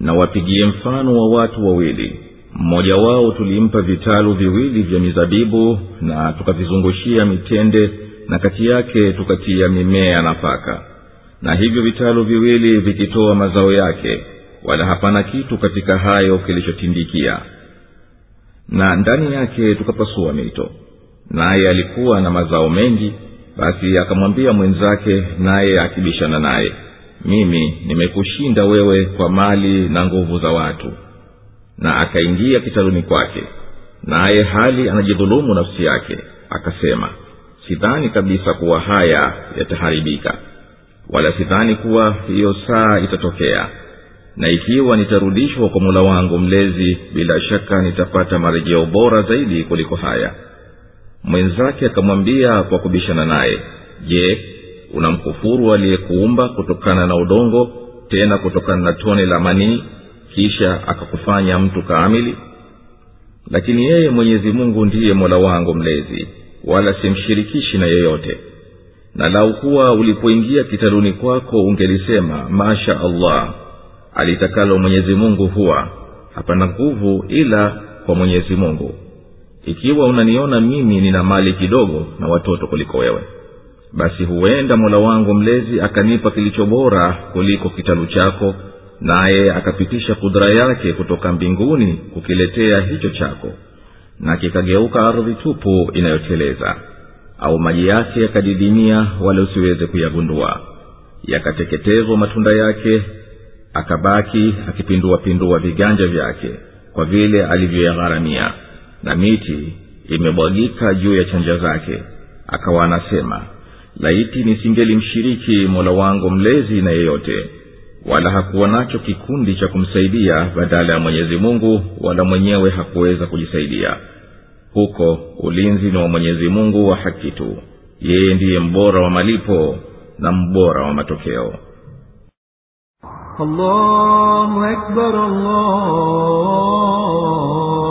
na wapigie mfano wa watu wawili. Mmoja wao tulimpa vitalu viwili vya mizabibu na tukavizungushia mitende na kati yake tukatia mimea ya nafaka. Na hivyo vitalu viwili vikitoa mazao yake wala hapana kitu katika hayo kilichotindikia. Na ndani yake tukapasua mito. Naye alikuwa na mazao mengi basi akamwambia mwenzake naye akibishana naye mimi nimekushinda wewe kwa mali na nguvu za watu. Na akaingia kitaluni kwake naye hali anajidhulumu nafsi yake akasema sidhani kabisa kuwa haya yataharibika wala sidhani kuwa hiyo saa itatokea. Na ikiwa nitarudishwa kwa mula wangu mlezi bila shaka nitapata marejeo bora zaidi kuliko haya. Mwenzake akamwambia kwa kubishana naye je unamkufuru aliyekuumba kutokana na udongo tena kutokana na tone la manii kisha akakufanya mtu kaamili lakini yeye mwenyezi mungu ndiye mola wangu mlezi wala simshirikishi na yeyote. Na lau kuwa ulipoingia kitaluni kwako ungelisema masha allah alitakalo mwenyezi mungu huwa hapana nguvu ila kwa mwenyezi mungu. Ikiwa unaniona mimi nina mali kidogo na watoto kuliko wewe basi huenda mola wangu mlezi akanipa kilicho bora kuliko kitalu chako naye akapitisha kudra yake kutoka mbinguni kukiletea hicho chako na kikageuka ardhi tupu inayoteleza. Au maji yake yakadidimia wala usiweze kuyagundua. Yakateketezwa matunda yake akabaki akipinduapindua viganja vyake kwa vile alivyoyagharamia. Na miti imebwagika juu ya chanja zake akawa anasema laiti nisingelimshiriki mola wangu mlezi na yeyote wala hakuwa nacho kikundi cha kumsaidia badala ya mwenyezi mungu wala mwenyewe hakuweza kujisaidia. Huko ulinzi ni wa mwenyezi mungu wa haki tu. Yeye ndiye mbora wa malipo na mbora wa matokeo. Allahu akbar,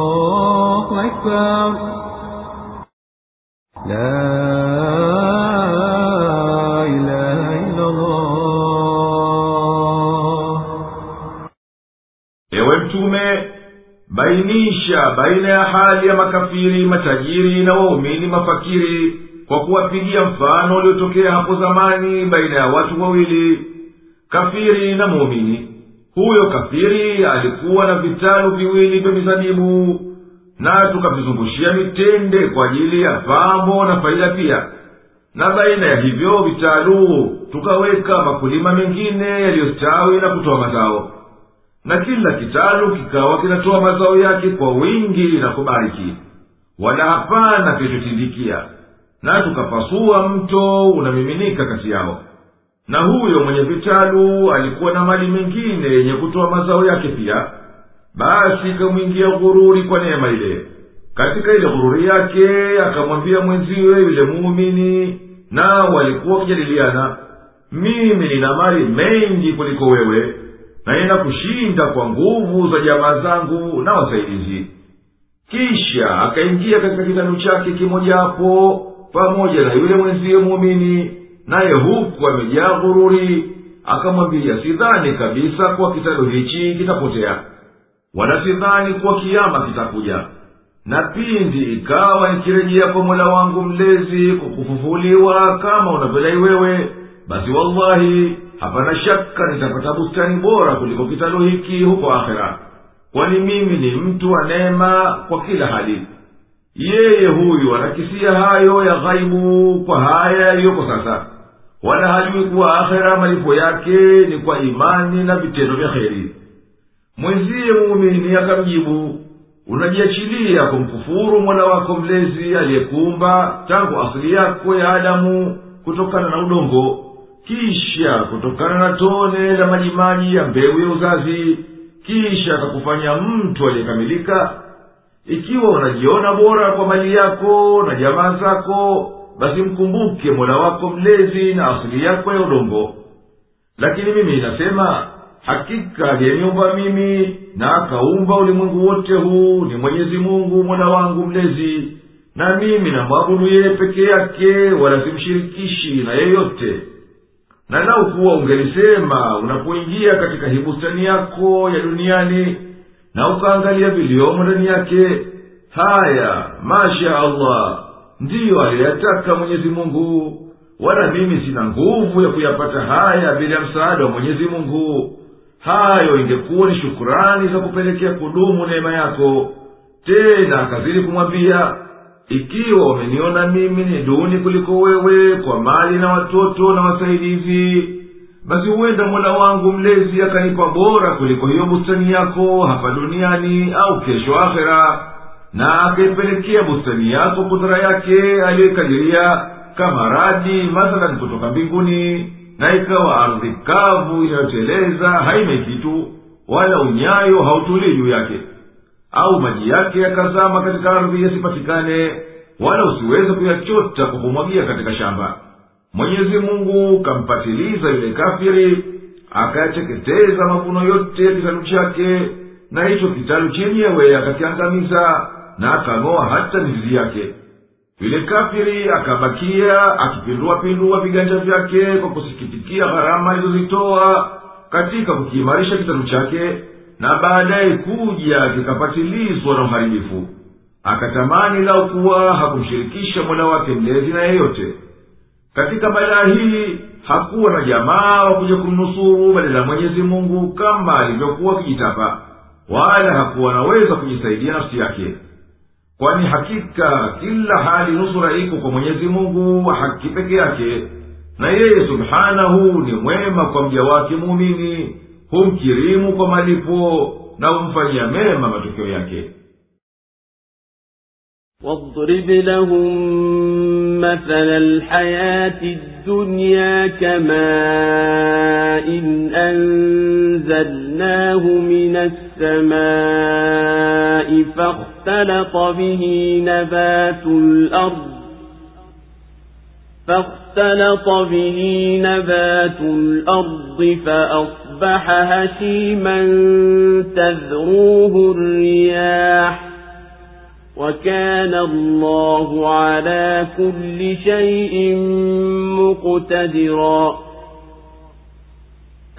allahu akbar. La bainisha baina ya hali ya makafiri matajiri na waumini mafakiri kwa kuwapigia mfano uliotokea hapo zamani baina ya watu wawili kafiri na muumini. Huyo kafiri alikuwa na vitalu viwili vya mizabibu na tukavizungushia mitende kwa ajili ya pambo na faida pia. Na baina ya hivyo vitalu tukaweka makulima mengine yaliyostawi na kutoa mazao na kila kitalu kikawa kinatoa mazao yake kwa wingi na kubariki. Wala hapana kilichotindikia. Na tukapasua mto unamiminika kati yao. Na huyo mwenye vitalu alikuwa na mali mengine yenye kutoa mazao yake pia. Basi ikamwingia ghururi kwa neema ile. Katika ile ghururi yake akamwambia mwenziwe yule muumini nao walikuwa wakijadiliana mimi nina mali mengi kuliko wewe na nina kushinda kwa nguvu za jamaa zangu na wasaidizi. Kisha akaingia katika kitanu chake kimojawapo pamoja na yule mwenziye muumini naye huku amejaa ghururi. Akamwambia sidhani kabisa kuwa kitalu hichi kitapotea. Wala sidhani kuwa kiama kitakuja. Na pindi ikawa nikirejea kwa mola wangu mlezi kwa kufufuliwa kama unavyodai wewe basi wallahi hapana shaka nitapata bustani bora kuliko kitalo hiki huko akhera. Kwani mimi ni mtu wa neema kwa kila hali. Yeye huyu anakisia hayo ya ghaibu kwa haya yaliyoko sasa. Wala hajui kuwa akhera malipo yake ni kwa imani na vitendo vya kheri. Mwenziye muumini akamjibu unajiachilia kumkufuru mola wako mlezi aliyekuumba tangu asili yako ya adamu kutokana na udongo kisha kutokana na tone la majimaji ya mbegu ya uzazi kisha akakufanya mtu aliyekamilika. Ikiwa unajiona bora kwa mali yako na jamaa zako basi mkumbuke mola wako mlezi na asili yako ya udongo. Lakini mimi inasema hakika aliyeniumba mimi na akaumba ulimwengu wote huu ni mwenyezi mungu mola wangu mlezi. Na mimi namwabudu yeye peke yake wala simshirikishi na yeyote na lau kuwa ungelisema unapoingia katika hii bustani yako ya duniani na ukaangalia viliomo ndani yake haya masha allah ndiyo aliyataka mwenyezi mungu wala mimi sina nguvu ya kuyapata haya bila ya msaada wa mwenyezi mungu. Hayo ingekuwa ni shukurani za kupelekea kudumu neema yako tena akazidi kumwambia ikiwa wameniona mimi ni duni kuliko wewe kwa mali na watoto na wasaidizi basi huenda mola wangu mlezi akanipa bora kuliko hiyo bustani yako hapa duniani au kesho akhera na akaipelekea bustani yako kudhara yake aliyoikadiria kama radi mathalan kutoka mbinguni na ikawa ardhi kavu inayoteleza haina kitu wala unyayo hautulii juu yake au maji yake yakazama katika ardhi yasipatikane wala usiweze kuyachota kwa kumwagia katika shamba. Mwenyezi mungu kampatiliza yule kafiri akayateketeza mavuno yote ya kitalu chake na hicho kitalu chenyewe akakiangamiza na akang'oa hata mizizi yake. Yule kafiri akabakia akipinduapindua viganja vyake kwa kusikitikia gharama alizozitoa katika kukiimarisha kitalu chake na baadaye kuja kikapatilizwa na uharibifu. Akatamani lao kuwa hakumshirikisha mola wake mlezi na yeyote. Katika balaa hii hakuwa na jamaa wa kuja kumnusuru badala mwenyezi mungu kama alivyokuwa akijitapa wala hakuwa anaweza kujisaidia nafsi yake. Kwani hakika kila hali nusura iko kwa mwenyezi mungu wa haki peke yake na yeye subhanahu ni mwema kwa mja wake muumini humkirimu kwa malipo na humfanyia mema matokeo yake. واضرب لهم مثل الحياة الدنيا كماء إن أنزلناه من السماء فاختلط به نبات الأرض فاختلط به نبات الأرض فأصبح هشيما تذروه الرياح وكان الله على كل شيء مقتدرا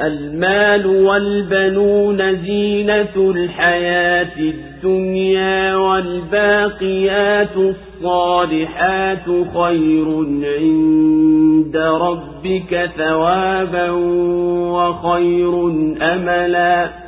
المال والبنون زينة الحياة الدنيا والباقيات الصالحات خير عند ربك ثوابا وخير أملا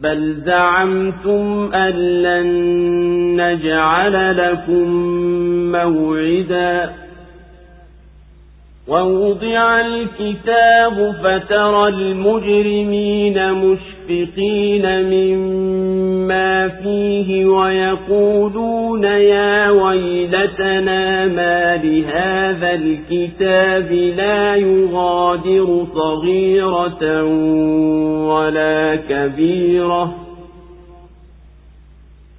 بل زعمتم أن لن نجعل لكم موعدا ووضع الكتاب فترى المجرمين مشفقين مما فيه ويقولون يا ويلتنا ما لهذا الكتاب لا يغادر صغيرة ولا كبيرة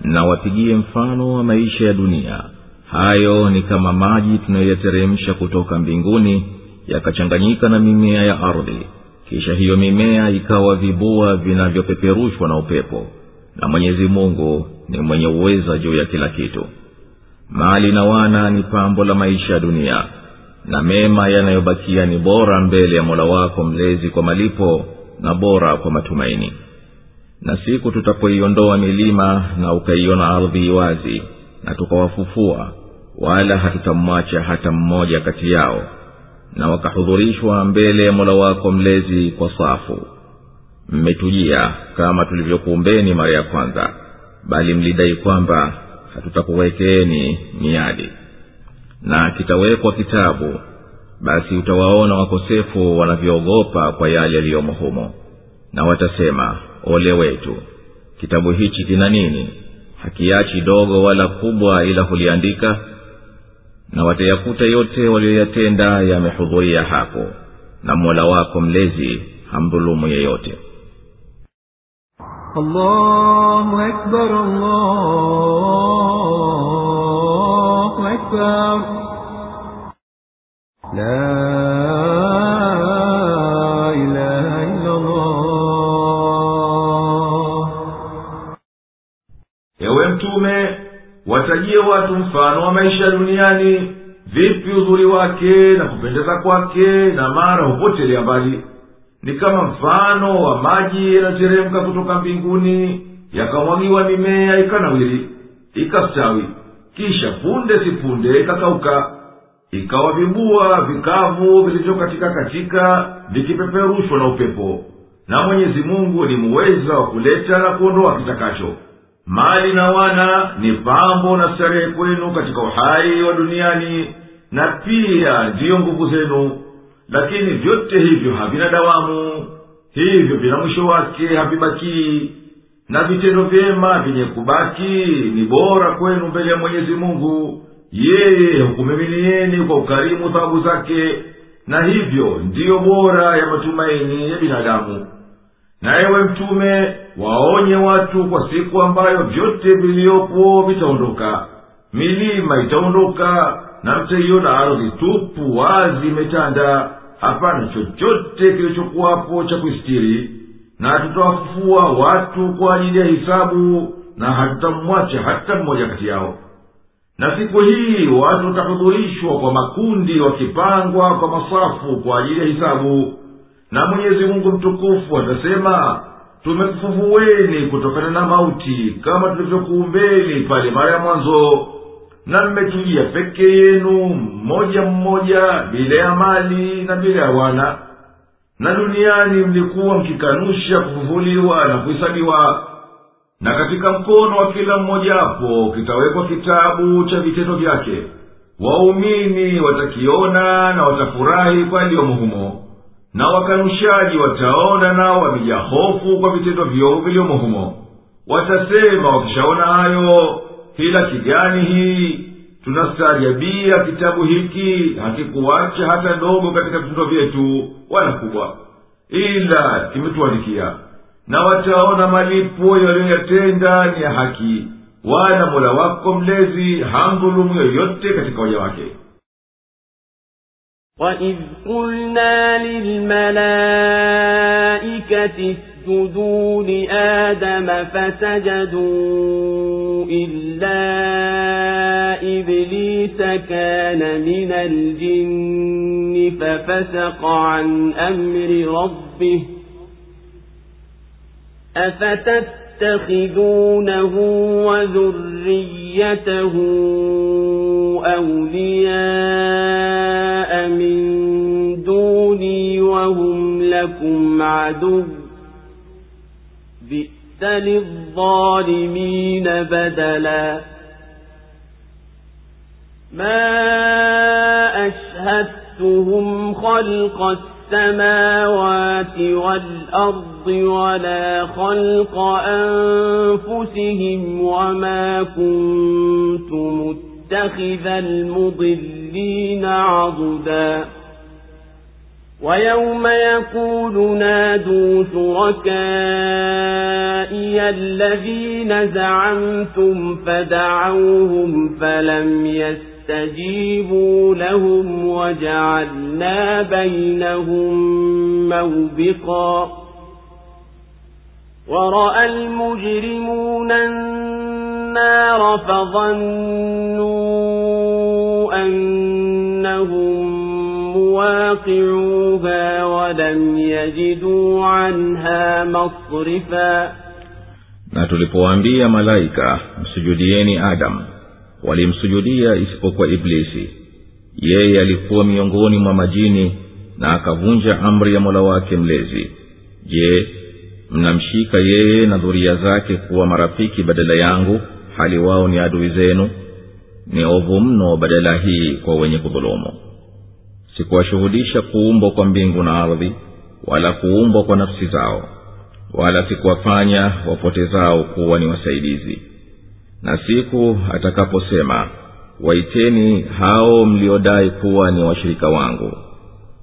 na wapigie mfano wa maisha ya dunia. Hayo ni kama maji tunayoyateremsha kutoka mbinguni yakachanganyika na mimea ya ardhi. Kisha hiyo mimea ikawa vibua vinavyopeperushwa na upepo na mwenyezi mungu ni mwenye uweza juu ya kila kitu. Mali na wana ni pambo la maisha ya dunia na mema yanayobakia ni bora mbele ya mola wako mlezi kwa malipo na bora kwa matumaini na siku tutapoiondoa milima na ukaiona ardhi wazi na tukawafufua wala hatutamwacha hata mmoja kati yao na wakahudhurishwa mbele ya mola wako mlezi kwa safu. Mmetujia kama tulivyokuumbeni mara ya kwanza bali mlidai kwamba hatutakuwekeeni miadi. Na kitawekwa kitabu basi utawaona wakosefu wanavyoogopa kwa yale yaliyomo humo. Na watasema ole wetu. Kitabu hichi kina nini? Hakiachi dogo wala kubwa ila huliandika na watayakuta yote waliyoyatenda yamehudhuria hapo na mola wako mlezi hamdhulumu yeyote. La watajie watu mfano wa maisha duniani vipi uzuri wake na kupendeza kwake na mara hupotelea mbali. Ni kama mfano wa maji yanateremka kutoka mbinguni yakamwagiwa mimea ikanawiri ikastawi kisha punde si punde ikakauka ikawa vibua vikavu vilivyokatika katika vikipeperushwa na upepo. Na mwenyezi mungu ni muweza wa kuleta na kuondoa kitakacho mali na wana ni pambo na starehe kwenu katika uhai wa duniani na pia ndiyo nguvu zenu. Lakini vyote hivyo havina dawamu. Hivyo vina mwisho wake havibakii na vitendo vyema vyenye kubaki ni bora kwenu mbele ya mwenyezi mungu. Yeye hukumiminieni kwa ukarimu thawabu zake. Na hivyo ndiyo bora ya matumaini ya binadamu na ewe mtume waonye watu kwa siku ambayo vyote viliyopo vitaondoka. Milima itaondoka na mtaiona ardhi tupu wazi imetanda. Hapana chochote kilichokuwapo cha kuistiri na tutawafufua watu kwa ajili ya hisabu na hatutamwacha hata mmoja kati yao. Na siku hii watu watahudhurishwa kwa makundi wakipangwa kwa masafu kwa ajili ya hisabu na mwenyezi mungu mtukufu atasema tumekufufuweni kutokana na mauti kama tulivyokuumbeni pale mara ya mwanzo na mmetujia peke yenu mmoja mmoja bila ya mali na bila ya wana. Na duniani mlikuwa mkikanusha kufufuliwa na kuhesabiwa. Na katika mkono wa kila mmojawapo kitawekwa kitabu cha vitendo vyake. Waumini watakiona na watafurahi kwa yaliyomo humo na wakanushaji wataona nao wamejaa hofu kwa vitendo vyovu viliomo humo. Watasema wakishaona hayo hila kigani hii? Tunastaajabia kitabu hiki hakikuwacha hata ndogo katika vitendo vyetu wala kubwa. Ila kimetuandikia na wataona malipo yaliyoyatenda ni ya haki wala mola wako mlezi hamdhulumu yoyote katika waja wake وإذ قلنا للملائكة اسجدوا لآدم فسجدوا إلا إبليس كان من الجن ففسق عن أمر ربه أفتتخذونه وذريته أولياء من دوني وهم لكم عدو. بئس للظالمين بدلا. ما أشهدتهم خلق السماوات والأرض ولا خلق أنفسهم وما كنت متخذ المضلين عضدا. ويوم يقول نادوا شركائي الذين زعمتم فدعوهم فلم يستجيبوا لهم وجعلنا بينهم موبقا. ورأى المجرمون النار فظنوا أنهم مواقعوها ولم يجدوا عنها مصرفا. Na tulipowaambia malaika msujudieni adamu walimsujudia isipokuwa iblisi. Yeye alikuwa miongoni mwa majini na akavunja amri ya mola wake mlezi. Je mnamshika yeye na dhuria zake kuwa marafiki badala yangu hali wao ni adui zenu? Ni ovu mno badala hii kwa wenye kudhulumu. Sikuwashuhudisha kuumbwa kwa mbingu na ardhi wala kuumbwa kwa nafsi zao wala sikuwafanya wapotezao kuwa ni wasaidizi na siku atakaposema waiteni hao mliodai kuwa ni washirika wangu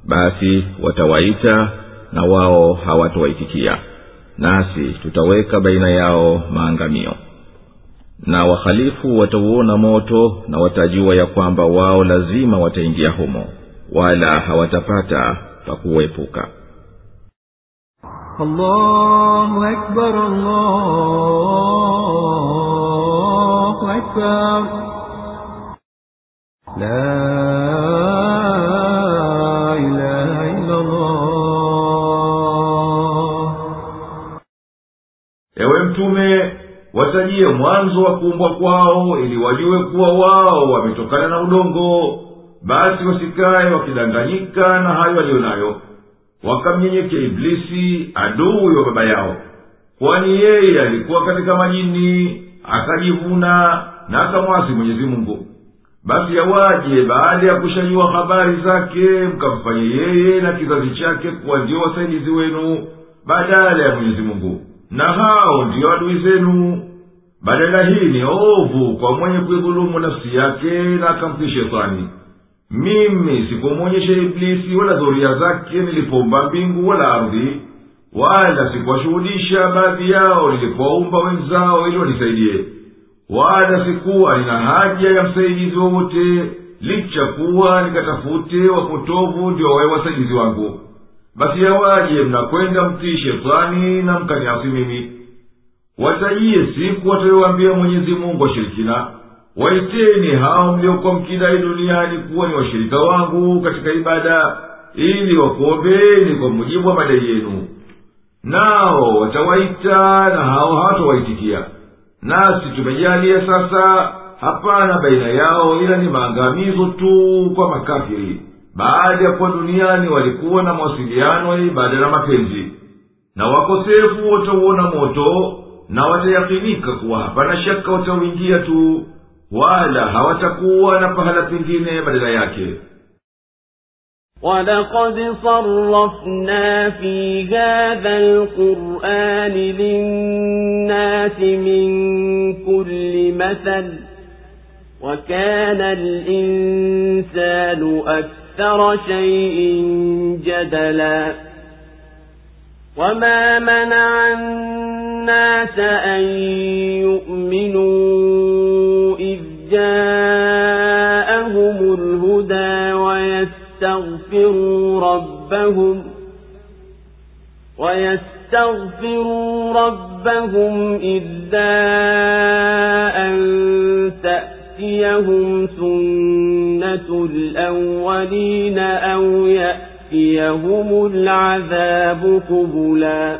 basi watawaita na wao hawatowaitikia. Nasi tutaweka baina yao maangamio. Na wahalifu watauona moto na watajua ya kwamba wao lazima wataingia humo wala hawatapata pa kuepuka allahu akbar allah. أكبر لا إله إلا الله ewe mtume watajie mwanzo wa kuumbwa kwao ili wajue kuwa wao wametokana na udongo basi wasikaye wakidanganyika na hayo aliyo nayo wakamnyenyekea iblisi adui wa baba yao kwani yeye alikuwa katika majini akajivuna na akamwasi mwenyezi mungu. Basi yawaje baada ya kushajua habari zake mkamfanye yeye na kizazi chake kuwa ndio wasaidizi wenu badala ya mwenyezi mungu. Na hao ndiyo adui zenu. Badala hii ni ovu kwa mwenye kuidhulumu nafsi yake na akamtii shetani. Mimi sikumwonyesha iblisi wala dhoria zake nilipoumba mbingu wala ardhi wala sikuwashuhudisha baadhi yao nilipowaumba wenzao ili wanisaidie wala sikuwa nina haja ya msaidizi wowote licha kuwa nikatafute wapotovu ndio wawe wasaidizi wangu. Basi yawaje mnakwenda mtii shetani na mkaniasi mimi. Watajie siku watayowaambia mwenyezi mungu washirikina. Waiteni hao mliokuwa mkidai duniani kuwa ni washirika wangu katika ibada ili wakuombeni kwa mujibu wa madai yenu nao watawaita na hao hawatawaitikia. Nasi tumejalia sasa hapana baina yao ila ni maangamizo tu kwa makafiri. Baada ya kuwa duniani walikuwa na mawasiliano ya ibada na mapenzi. Na wakosefu watauona moto na watayakinika kuwa hapana shaka watauingia tu wala hawatakuwa na pahala pengine badala yake ولقد صرفنا في هذا القرآن للناس من كل مثل وكان الإنسان أكثر شيء جدلا وما منع الناس أن يؤمنوا إذ جاءهم الهدى ويستغفروا ربهم ويستغفروا يستغفروا ربهم إلا أن تأتيهم سنة الأولين أو يأتيهم العذاب قبلا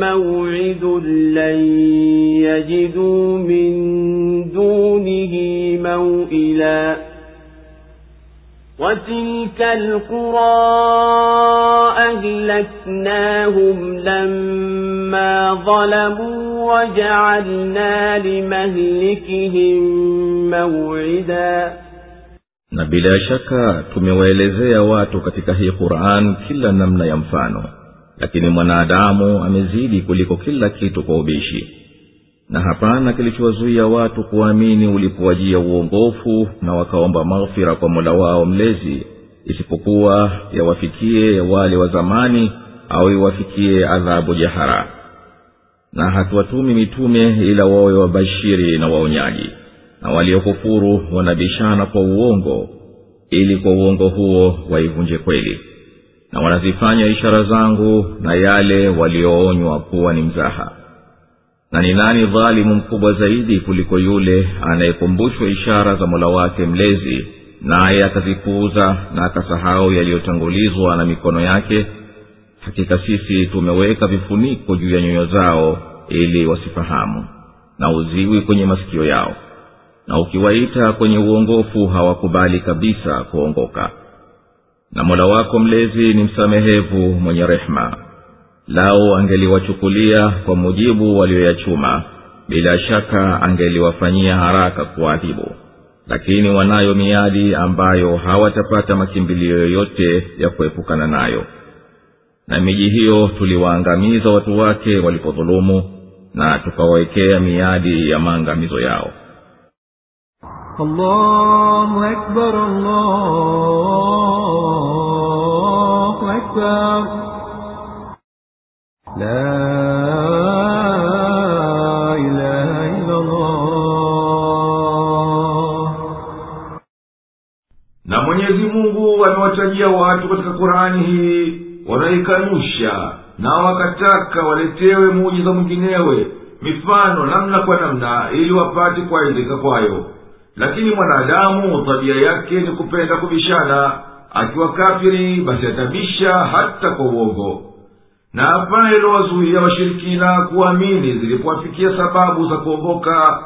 موعد لن يجدوا من دونه موئلا. وتلك القرى أهلكناهم لما ظلموا وجعلنا لمهلكهم موعدا. Na bila shaka tumewaelezea watu katika hii quran kila namna ya mfano. Lakini mwanadamu amezidi kuliko kila kitu kwa ubishi. Na hapana kilichowazuia watu kuamini ulipowajia uongofu na wakaomba maghfira kwa mola wao mlezi isipokuwa yawafikie wale wa zamani au iwafikie adhabu jahara. Na hatuwatumi mitume ila wawe wabashiri na waonyaji na waliokufuru wanabishana kwa uongo ili kwa uongo huo waivunje kweli na wanazifanya ishara zangu na yale walioonywa kuwa ni mzaha. Na ni nani dhalimu mkubwa zaidi kuliko yule anayekumbushwa ishara za mola wake mlezi naye akazipuuza na akasahau yaliyotangulizwa na mikono yake? Hakika sisi tumeweka vifuniko juu ya nyoyo zao ili wasifahamu na uziwi kwenye masikio yao. Na ukiwaita kwenye uongofu hawakubali kabisa kuongoka na mola wako mlezi ni msamehevu mwenye rehema lau angeliwachukulia kwa mujibu walioyachuma bila shaka angeliwafanyia haraka kuwaadhibu. Lakini wanayo miadi ambayo hawatapata makimbilio yoyote ya kuepukana nayo. Na miji hiyo tuliwaangamiza watu wake walipodhulumu na tukawawekea miadi ya maangamizo yao الله أكبر الله أكبر لا إله إلا الله na mwenyezi mungu amewatajia watu katika kurani hii wanaikanusha na wakataka waletewe muujiza mwinginewe mifano namna kwa namna ili wapate kuaidhika kwayo lakini mwanadamu tabia yake ni kupenda kubishana. Akiwa kafiri basi atabisha hata kwa uongo. Na hapa ilowazuia washirikina kuamini zilipowafikia sababu za kuongoka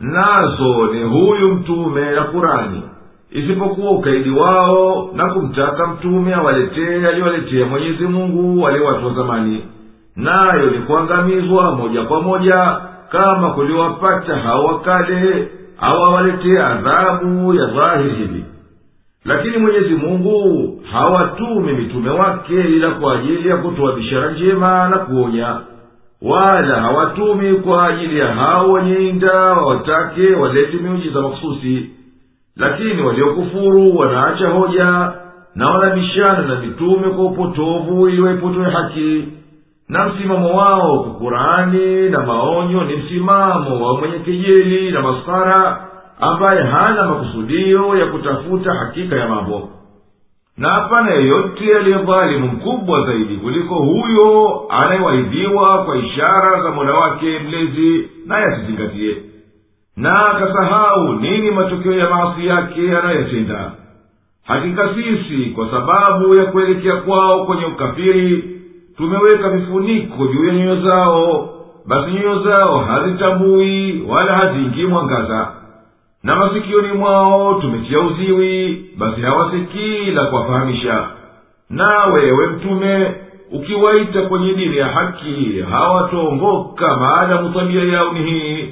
nazo ni huyu mtume na kurani isipokuwa ukaidi wao na kumtaka mtume awaletee aliyowaletea mwenyezi mungu wale watu wa zamani. Nayo ni kuangamizwa moja kwa moja kama kuliwapata hao wakale au awaletee adhabu ya dhahiri hivi. Lakini mwenyezi mungu hawatumi mitume wake ila kwa ajili ya kutoa bishara njema na kuonya. Wala hawatumi kwa ajili ya hao wenye inda wawatake walete miujiza makhususi. Lakini waliokufuru wanaacha hoja na wanabishana na mitume kwa upotovu ili waipotoe haki na msimamo wao kukurani na maonyo ni msimamo wa mwenye kejeli na masara ambaye hana makusudio ya kutafuta hakika ya mambo. Na hapana yeyote aliye mkubwa zaidi kuliko huyo anayewaidhiwa kwa ishara za mola wake mlezi naye asizingatie na akasahau nini matokeo ya maasi yake anayoyatenda hakika sisi kwa sababu ya kuelekea kwao kwenye ukafiri tumeweka vifuniko juu ya nyoyo zao. Basi nyoyo zao hazitambui wala haziingii mwangaza. Na masikioni mwao tumetia uziwi basi hawasikii la kuwafahamisha. Na wewe mtume ukiwaita kwenye dini ya haki hawataongoka maadamu tabia yao ni hii.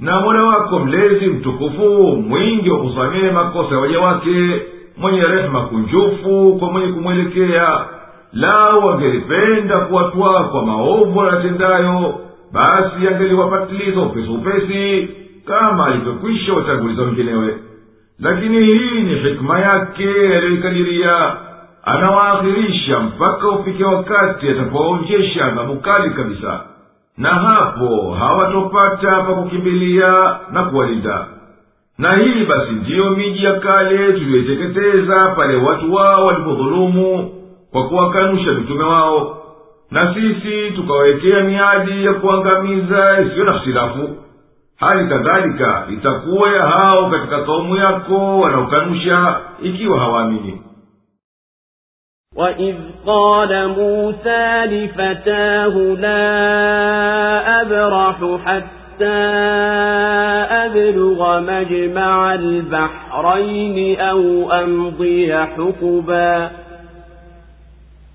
Na mola wako mlezi mtukufu mwingi wa kusamehe makosa ya waja wake mwenye rehema kunjufu kwa mwenye kumwelekea lau wangelipenda kuwatwaa kwa maovu wanatendayo basi angeliwapatiliza upesi upesi kama alivyokwisha watanguliza wenginewe. Lakini hii ni hikima yake aliyoikadiria anawaakhirisha mpaka ufike wakati atapowaonjesha adhabu kali kabisa. Na hapo hawatopata pa kukimbilia na kuwalinda. Na hii basi ndiyo miji ya kale tuliyoiteketeza pale watu wao walipodhulumu kwa kuwakanusha mitume wao na sisi tukawawekea miadi ya kuangamiza isiyo na hitilafu hali kadhalika itakuwa ya hao katika kaumu yako wanaokanusha ikiwa hawaamini وإذ قال موسى لفتاه لا أبرح حتى أبلغ مجمع البحرين أو أمضي حقبا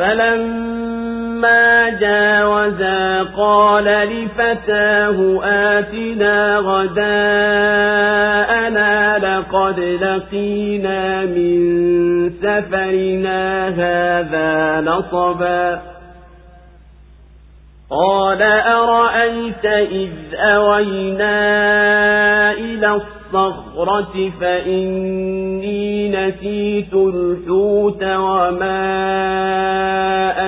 فلما جاوزا قال لفتاه آتنا غداءنا لقد لقينا من سفرنا هذا نصبا قال أرأيت إذ أوينا إلى الصخرة فإني نسيت الحوت وما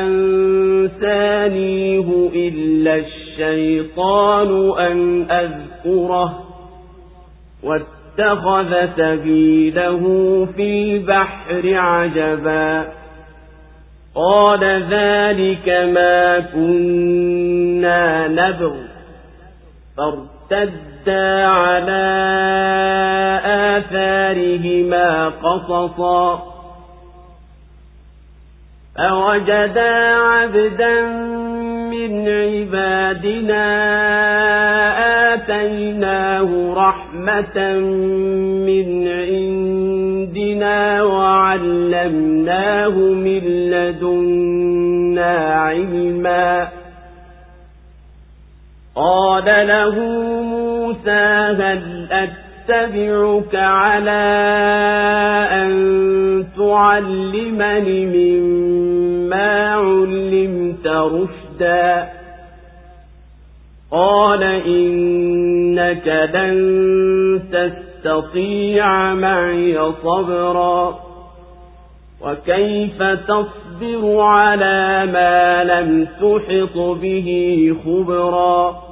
أنسانيه إلا الشيطان أن أذكره واتخذ سبيله في البحر عجبا قال ذلك ما كنا نبغ فارتدا على آثارهما قصصا فوجدا عبدا من عبادنا آتيناه رحمة من عندنا وعلمناه من لدنا علما قال له موسى هل أتبعك على أن تعلمني مما علمت رشدا؟ قال إنك لن تستطيع معي صبرا. وكيف تصبر على ما لم تحط به خبرا؟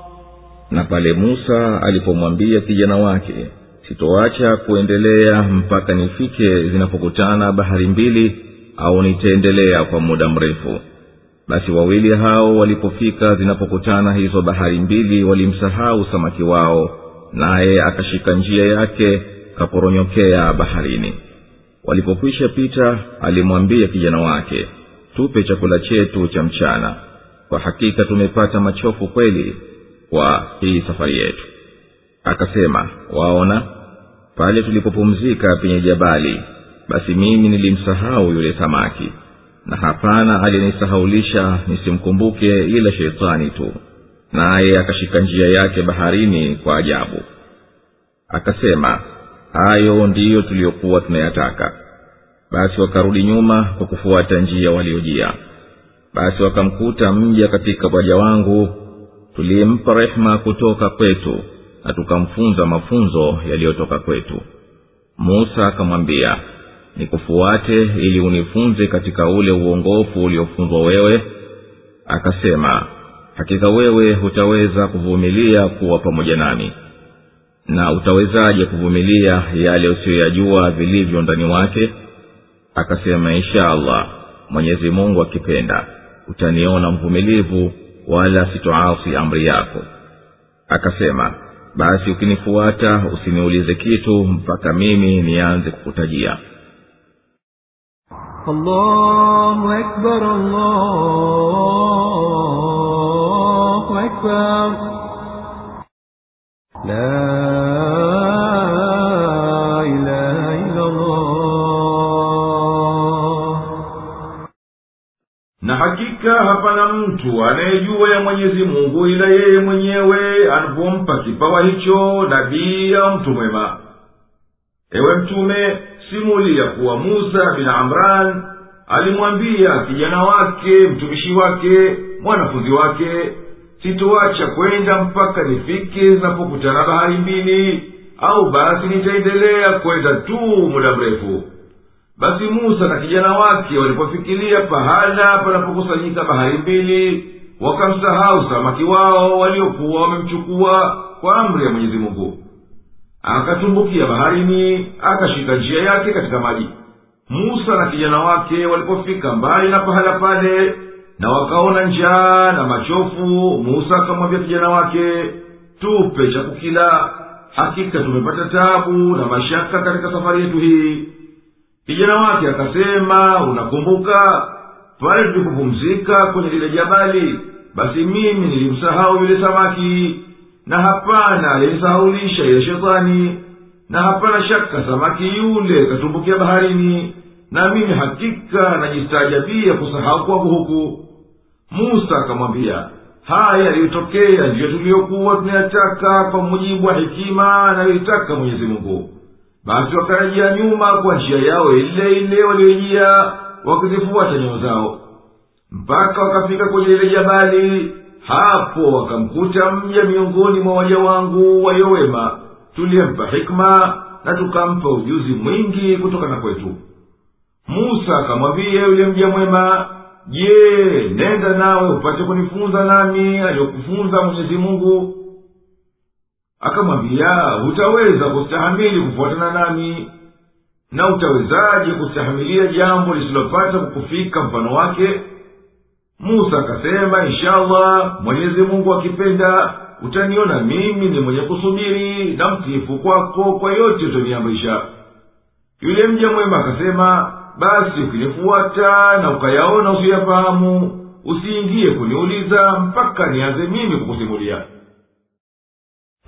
Na pale musa alipomwambia kijana wake sitoacha kuendelea mpaka nifike zinapokutana bahari mbili au nitaendelea kwa muda mrefu. Basi wawili hao walipofika zinapokutana hizo bahari mbili walimsahau samaki wao naye akashika njia yake kaporonyokea baharini. Walipokwisha pita alimwambia kijana wake tupe chakula chetu cha mchana. Kwa hakika tumepata machofu kweli kwa hii safari yetu. Akasema waona pale tulipopumzika penye jabali basi mimi nilimsahau yule samaki na hapana aliyenisahaulisha nisimkumbuke ila sheitani tu naye akashika njia yake baharini kwa ajabu. Akasema hayo ndiyo tuliyokuwa tunayataka. Basi wakarudi nyuma kwa kufuata njia waliojia. Basi wakamkuta mja katika waja wangu tuliyempa rehema kutoka kwetu na tukamfunza mafunzo yaliyotoka kwetu. Musa akamwambia nikufuate ili unifunze katika ule uongofu uliofunzwa wewe. Akasema hakika wewe hutaweza kuvumilia kuwa pamoja nami. Na utawezaje kuvumilia yale usiyoyajua vilivyo ndani wake? Akasema insha allah mwenyezi mungu akipenda utaniona mvumilivu wala sitoasi amri yako akasema basi ukinifuata usiniulize kitu mpaka mimi nianze kukutajia allahu akbar, allahu akbar. Hapana mtu anayejua ya mwenyezi mungu ila yeye mwenyewe anapompa kipawa hicho nabii au mtu mwema. Ewe mtume simulia kuwa musa bin amran alimwambia kijana wake mtumishi wake mwanafunzi wake sitoacha kwenda mpaka nifike zinapokutana bahari mbili au basi nitaendelea kwenda tu muda mrefu basi musa na kijana wake walipofikiria pahala panapokusanyika bahari mbili wakamsahau samaki wao waliokuwa wamemchukua kwa amri ya mwenyezi mungu. Akatumbukia baharini akashika njia yake katika maji. Musa na kijana wake walipofika mbali na pahala pale na wakaona njaa na machofu musa akamwambia kijana wake tupe cha kukila. Hakika tumepata tabu na mashaka katika safari yetu hii kijana wake akasema unakumbuka? Pale tulikupumzika kwenye lile jabali basi mimi nilimsahau yule samaki. Na hapana aliyenisahaulisha ile shetani. Na hapana shaka samaki yule katumbukia baharini. Na mimi hakika najistaajabia kusahau kwangu huku. Musa akamwambia haya yaliyotokea ndiyo tuliyokuwa tunayataka kwa mujibu wa hekima anayoitaka mwenyezi mungu basi wakarejea nyuma kwa njia yao ile ile walioijia wakizifuata nyayo zao. Mpaka wakafika kwenye ile jabali hapo wakamkuta mja miongoni mwa waja wangu waliowema tuliyempa hikma na tukampa ujuzi mwingi kutokana kwetu. Musa akamwambia yule mja mwema je nenda nawe upate kunifunza nami aliyokufunza mwenyezi mungu akamwambia hutaweza kustahamili kufuatana nami. Na utawezaje kustahamilia jambo lisilopata kukufika mfano wake? Musa akasema inshallah mwenyezi mungu akipenda utaniona mimi ni mwenye kusubiri na mtiifu kwako kwa yote utaniamrisha. Yule mja mwema akasema basi ukinifuata na ukayaona usiyafahamu usiingie kuniuliza mpaka nianze mimi kukusimulia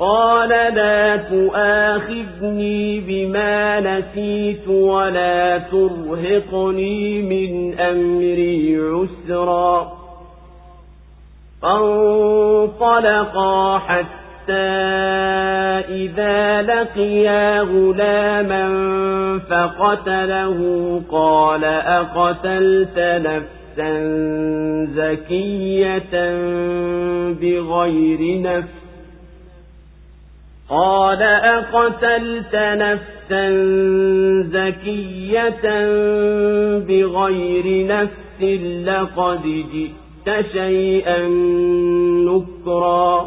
قال لا تؤاخذني بما نسيت ولا ترهقني من أمري عسرا. فانطلقا حتى إذا لقيا غلاما فقتله. قال أقتلت نفسا زكية بغير نفس؟ قال أقتلت نفسا زكية بغير نفس لقد جئت شيئا نكرا.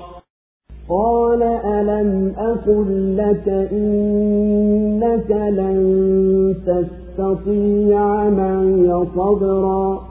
قال ألم أقل لك إنك لن تستطيع معي صبرا؟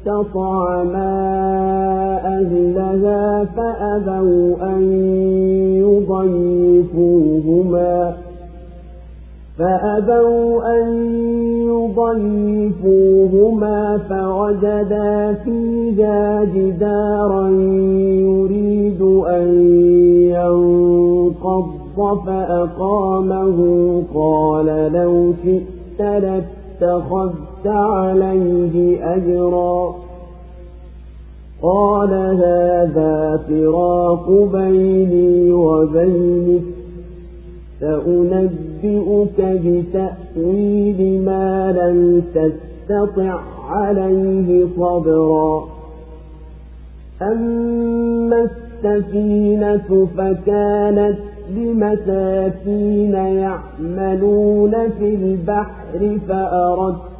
استطعما أهلها فأبوا أن يضيفوهما فأبوا أن يضيفوهما فوجدا فيها جدارا يريد أن ينقض فأقامه قال لو شئت لاتخذت عليه أجرا. قال هذا فراق بيني وبينك سأنبئك بتأويل ما لم تستطع عليه صبرا. أما السفينة فكانت لمساكين يعملون في البحر فأردت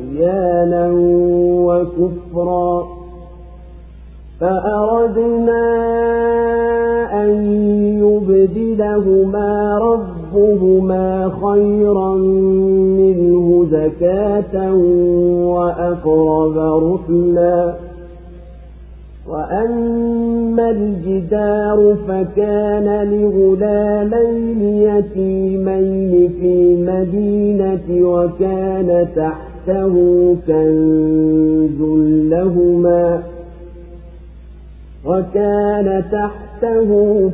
وكفرا. فأردنا أن يبدلهما ربهما خيرا منه زكاة وأقرب رحلا. وأما الجدار فكان لغلامين يتيمين في المدينة وكان تحته كنز لهما وكان تحته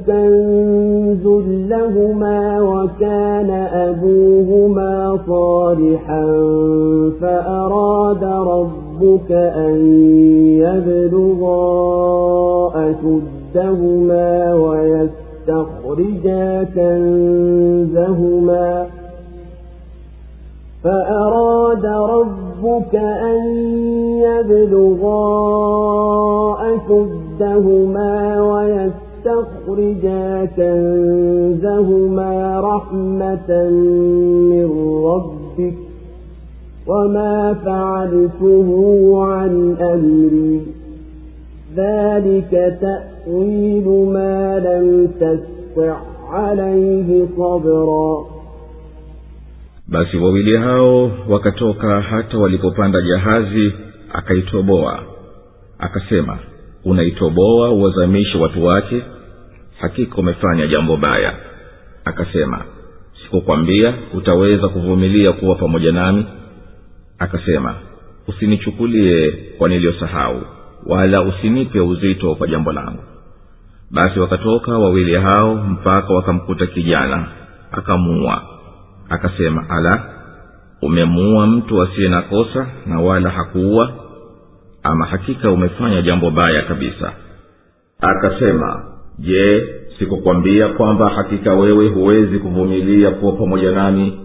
كنز لهما وكان أبوهما صالحا فأراد ربك أن يبلغا أشدهما ويستخرجا كنزهما فأراد ربك أن يبلغا أشدهما ويستخرجا كنزهما رحمة من ربك وما فعلته عن أمري. ذلك تأويل ما لم تستع عليه صبرا. Basi wawili hao wakatoka hata walipopanda jahazi akaitoboa. Akasema unaitoboa uwazamishe watu wake? Hakika umefanya jambo baya. Akasema sikukwambia utaweza kuvumilia kuwa pamoja nami. Akasema usinichukulie kwa niliyosahau wala usinipe uzito kwa jambo langu. Basi wakatoka wawili hao mpaka wakamkuta kijana akamuua akasema ala umemuua mtu asiye na kosa na wala hakuua? Ama hakika umefanya jambo baya kabisa? Akasema je sikukwambia kwamba hakika wewe huwezi kuvumilia kuwa pamoja nami?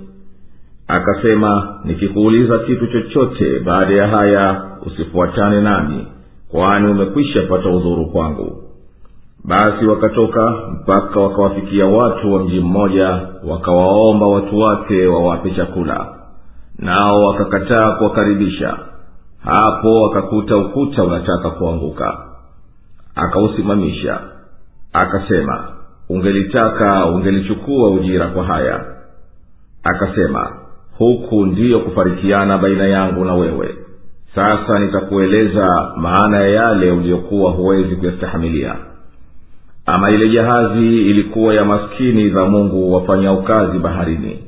Akasema nikikuuliza kitu chochote baada ya haya usifuatane nami kwani umekwisha pata udhuru kwangu basi wakatoka mpaka wakawafikia watu wa mji mmoja wakawaomba watu wake wawape chakula. Nao wakakataa kuwakaribisha. Hapo akakuta ukuta unataka kuanguka. Akausimamisha. Akasema ungelitaka ungelichukua ujira kwa haya. Akasema huku ndiyo kufarikiana baina yangu na wewe. Sasa nitakueleza maana ya yale uliyokuwa huwezi kuyastahamilia ama ile jahazi ilikuwa ya maskini za mungu wafanyao kazi baharini.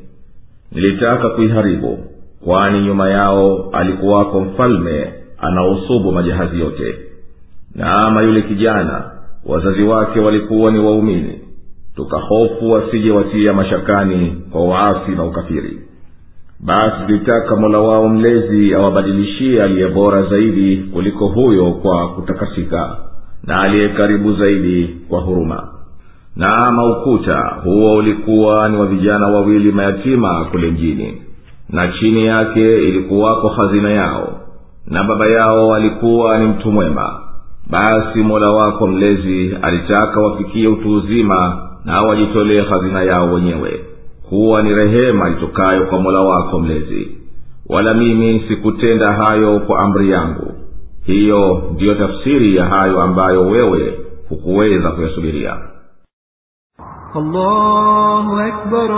Nilitaka kuiharibu kwani nyuma yao alikuwako mfalme anaosubu majahazi yote. Na ama yule kijana wazazi wake walikuwa ni waumini. Tukahofu wasije watia mashakani kwa waasi na ukafiri. Basi tulitaka mola wao mlezi awabadilishie aliye bora zaidi kuliko huyo kwa kutakasika na aliye karibu zaidi kwa huruma. Na ama ukuta huo ulikuwa ni wa vijana wawili mayatima kule mjini. Na chini yake ilikuwako hazina yao. Na baba yao alikuwa ni mtu mwema. Basi mola wako mlezi alitaka wafikie utu uzima na wajitolee hazina yao wenyewe. Kuwa ni rehema itokayo kwa mola wako mlezi. Wala mimi sikutenda hayo kwa amri yangu hiyo ndiyo tafsiri ya hayo ambayo wewe hukuweza kuyasubiria. Allahu akbar,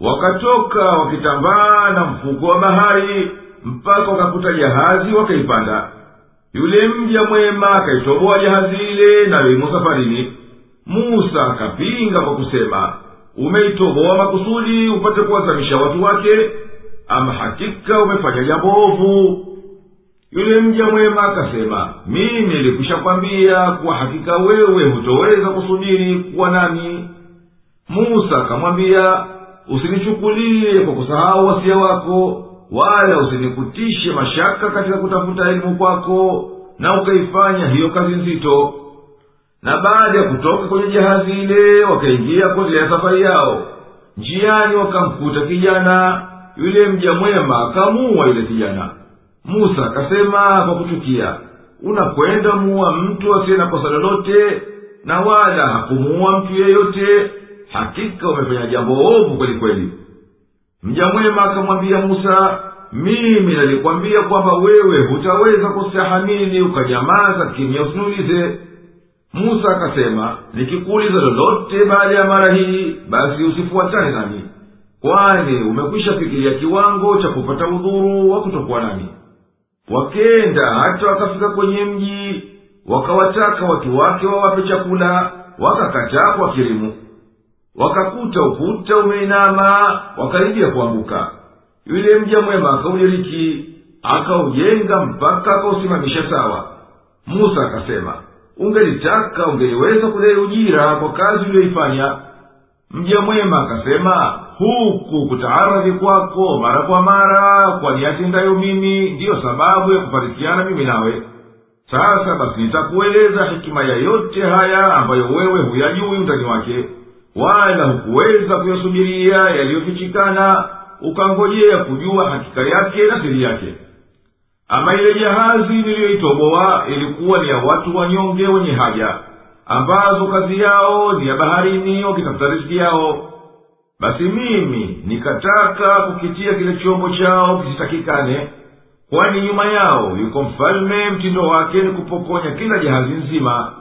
wakatoka wakitambaa na mfungo wa bahari mpaka wakakuta jahazi wakaipanda yule mja mwema akaitoboa jahazi ile nayo imo safarini. Musa akapinga kwa kusema umeitoboa makusudi upate kuwazamisha watu wake? Ama hakika umefanya jambo ovu? Yule mja mwema akasema mimi nilikwisha kwambia kuwa hakika wewe hutoweza kusudiri kuwa nami. Musa akamwambia usinichukulie kwa kusahau wasia wako wala usinikutishe mashaka katika kutafuta elimu kwako na ukaifanya hiyo kazi nzito. Na baada ya kutoka kwenye jahazi ile wakaingia kuendelea safari yao. Njiani wakamkuta kijana yule mja mwema akamuua yule kijana. Musa akasema kwa kuchukia unakwenda muua mtu asiye na kosa lolote na wala hakumuua mtu yeyote. Hakika umefanya jambo ovu kweli kweli mja mwema akamwambia musa mimi nalikwambia kwamba wewe hutaweza kustahamili ukanyamaza kimya usiniulize. Musa akasema nikikuuliza lolote baada ya mara hii basi usifuatane nami kwani umekwisha fikiria kiwango cha kupata udhuru wa kutokuwa nami. Wakenda hata wakafika kwenye mji wakawataka watu wake wawape chakula wakakataa kwa kirimu wakakuta ukuta umeinama wakaribia kuanguka. Yule mja mwema akaudiriki akaujenga mpaka akausimamisha sawa. Musa akasema ungelitaka ungeliweza kudai ujira kwa kazi uliyoifanya. Mja mwema akasema huku kutaaradhi kwako mara kwa mara kwa niyatendayo mimi ndiyo sababu ya kufarikiana mimi nawe. Sasa basi nitakueleza hikima ya yote haya ambayo wewe huyajui undani wake wala hukuweza kuyasubiria yaliyofichikana ukangojea kujua hakika yake na siri yake. Ama ile jahazi niliyoitoboa ilikuwa ni ya watu wanyonge wenye haja ambazo kazi yao ni ya baharini wakitafuta riziki yao. Basi mimi nikataka kukitia kile chombo chao kisitakikane kwani nyuma yao yuko mfalme mtindo wake ni kupokonya kila jahazi nzima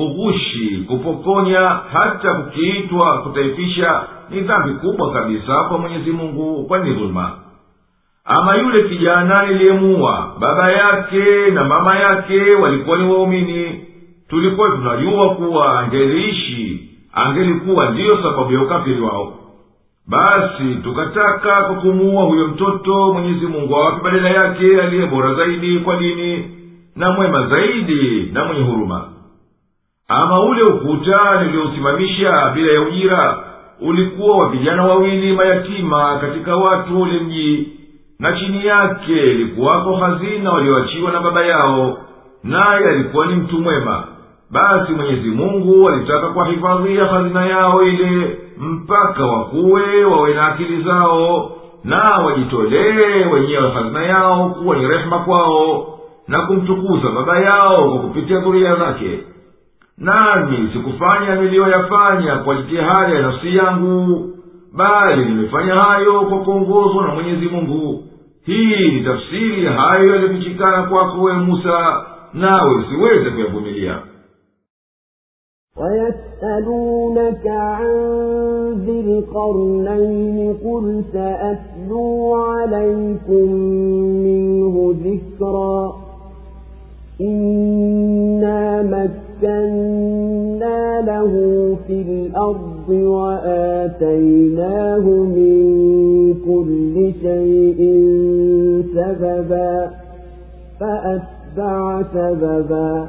kughushi kupokonya hata kukiitwa kutaifisha ni dhambi kubwa kabisa kwa mwenyezi mungu kwani dhuluma ama yule kijana niliyemuua baba yake na mama yake walikuwa ni waumini. Tulikuwa tunajua kuwa angeliishi angelikuwa ndiyo sababu ya ukafiri wao. Basi tukataka kwa kumuua huyo mtoto mwenyezi mungu awape badala yake aliye bora zaidi kwa dini na mwema zaidi na mwenye huruma ama ule ukuta niliousimamisha bila ya ujira ulikuwa wa vijana wawili mayatima katika watu ule mji na chini yake ilikuwako hazina walioachiwa na baba yao naye alikuwa ni mtu mwema. Basi mwenyezi mungu alitaka kuwahifadhia hazina yao ile mpaka wakuwe wawe na akili zao na wajitolee wenyewe hazina yao kuwa ni rehema kwao na kumtukuza baba yao kwa kupitia dhuria zake nami sikufanya niliyoyafanya kwa jitihada ya nafsi yangu bali nimefanya hayo kwa kuongozwa na mwenyezi mungu hii ni tafsiri ya hayo yaliyofichikana kwako we musa nawe usiweze kuyavumilia ويسألونك عن ذي القرنين قل سأتلو عليكم منه ذكرا إنا مكنا له في الأرض وآتيناه من كل شيء سببا فأتبع سببا.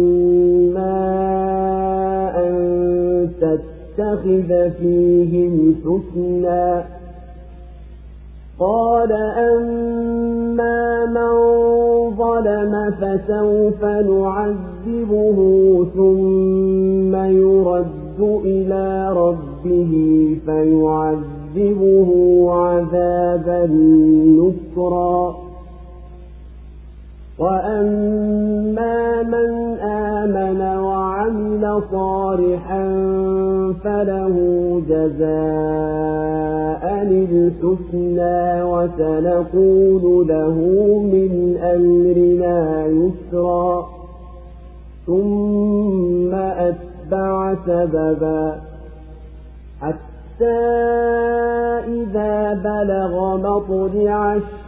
تتخذ فيهم حسنا. قال أما من ظلم فسوف نعذبه ثم يرد إلى ربه فيعذبه عذابا نكرا وأما من آمن وعمل صالحا فله جزاء الحسنى وسنقول له من أمرنا يسرا. ثم أتبع سببا. حتى إذا بلغ مطلع الشمس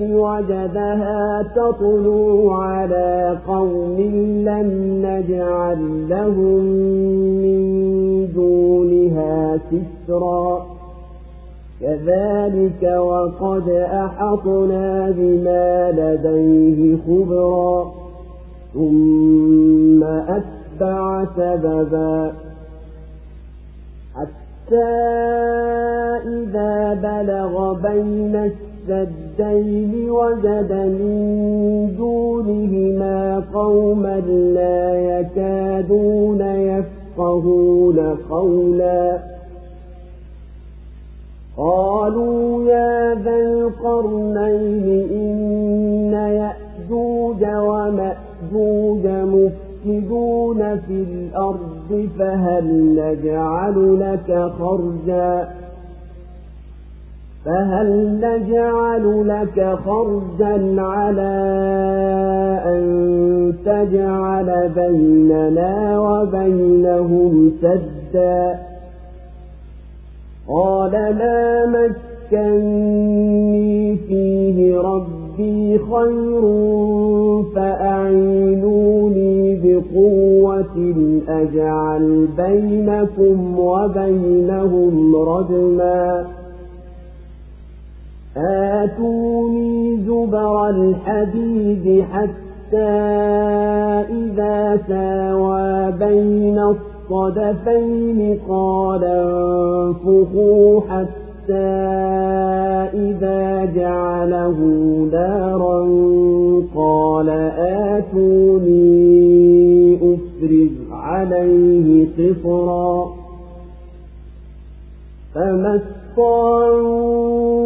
وجدها تطلع على قوم لم نجعل لهم من دونها سترا كذلك وقد أحطنا بما لديه خبرا. ثم أتبع سببا. حتى إذا بلغ بين السدين وجد من دونهما قوما لا يكادون يفقهون قولا. قالوا يا ذا القرنين إن يأجوج ومأجوج مفسدون في الأرض فهل نجعل لك خرجا؟ فهل نجعل لك خرجا على أن تجعل بيننا وبينهم سدا؟ قال ما مكني فيه ربي خير فأعينوني بقوة أجعل بينكم وبينهم ردما آتوني زبر الحديد حتى إذا ساوى بين الصدفين قال انفخوا حتى إذا جعله نارا قال آتوني أفرغ عليه قطرا فما استطاعوا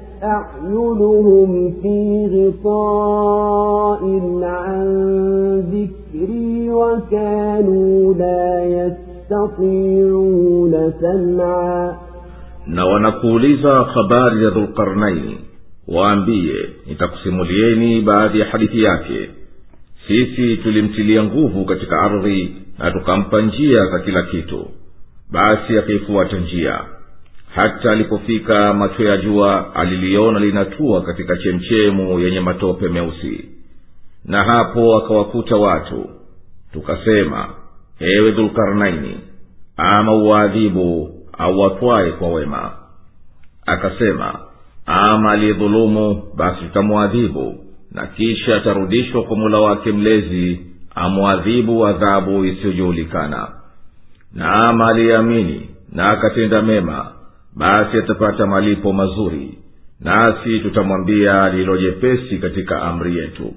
أعينهم في غطاء عن ذكري وكانوا لا يستطيعون سمعا na wanakuuliza habari ya dhulkarnaini waambiye nitakusimulieni baadhi ya hadithi yake sisi tulimtilia nguvu katika ardhi na tukampa njia za kila kitu basi akaifuata njia hata alipofika macho ya jua aliliona linatua katika chemchemu yenye matope meusi. Na hapo akawakuta watu tukasema ewe dhulkarnaini ama uwaadhibu au watwaye kwa wema. Akasema ama aliyedhulumu basi tutamwadhibu na kisha atarudishwa kwa mula wake mlezi amwadhibu adhabu isiyojuhulikana na ama aliyeamini na akatenda mema basi atapata malipo mazuri nasi tutamwambia lililojepesi katika amri yetu.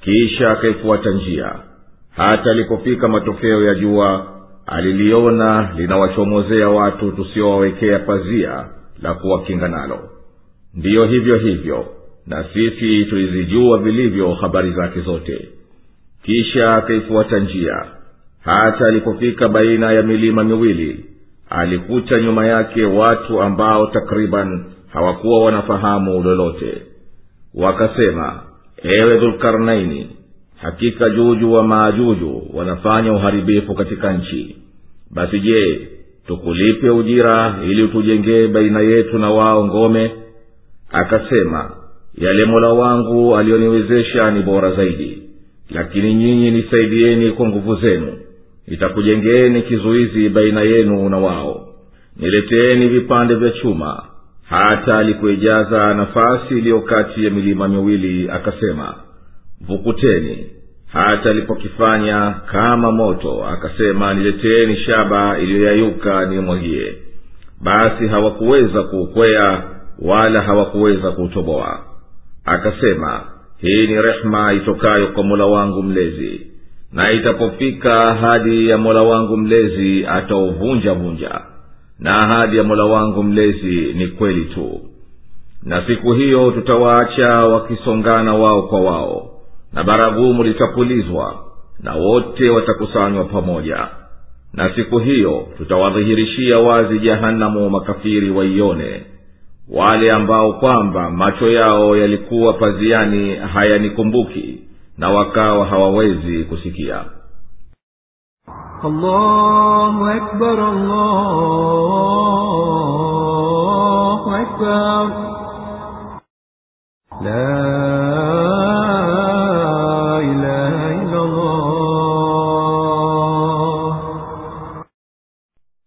Kisha akaifuata njia. Hata alipofika matokeo ya jua aliliona linawachomozea watu tusiowawekea pazia la kuwakinga nalo. Ndiyo hivyo hivyo na sisi tulizijua vilivyo habari zake zote. Kisha akaifuata njia. Hata alipofika baina ya milima miwili alikuta nyuma yake watu ambao takriban hawakuwa wanafahamu lolote. Wakasema ewe dhulkarnaini hakika juju wa maajuju wanafanya uharibifu katika nchi. Basi je tukulipe ujira ili utujengee baina yetu na wao ngome? Akasema yale mola wangu aliyoniwezesha ni bora zaidi lakini nyinyi nisaidieni kwa nguvu zenu nitakujengeeni kizuizi baina yenu na wao. Nileteeni vipande vya chuma hata alikuijaza nafasi iliyo kati ya milima miwili akasema vukuteni. Hata alipokifanya kama moto akasema nileteeni shaba iliyoyayuka nimwagie. Basi hawakuweza kuukwea wala hawakuweza kuutoboa. Akasema hii ni rehema itokayo kwa mola wangu mlezi na itapofika ahadi ya mola wangu mlezi atauvunja vunja. Na ahadi ya mola wangu mlezi ni kweli tu. Na siku hiyo tutawaacha wakisongana wao kwa wao. Na baragumu litapulizwa na wote watakusanywa pamoja. Na siku hiyo tutawadhihirishia wazi jahanamu makafiri waione. Wale ambao kwamba macho yao yalikuwa paziani hayanikumbuki na wakawa hawawezi kusikia allahu akbar, allahu akbar. La ilaha illa Allah.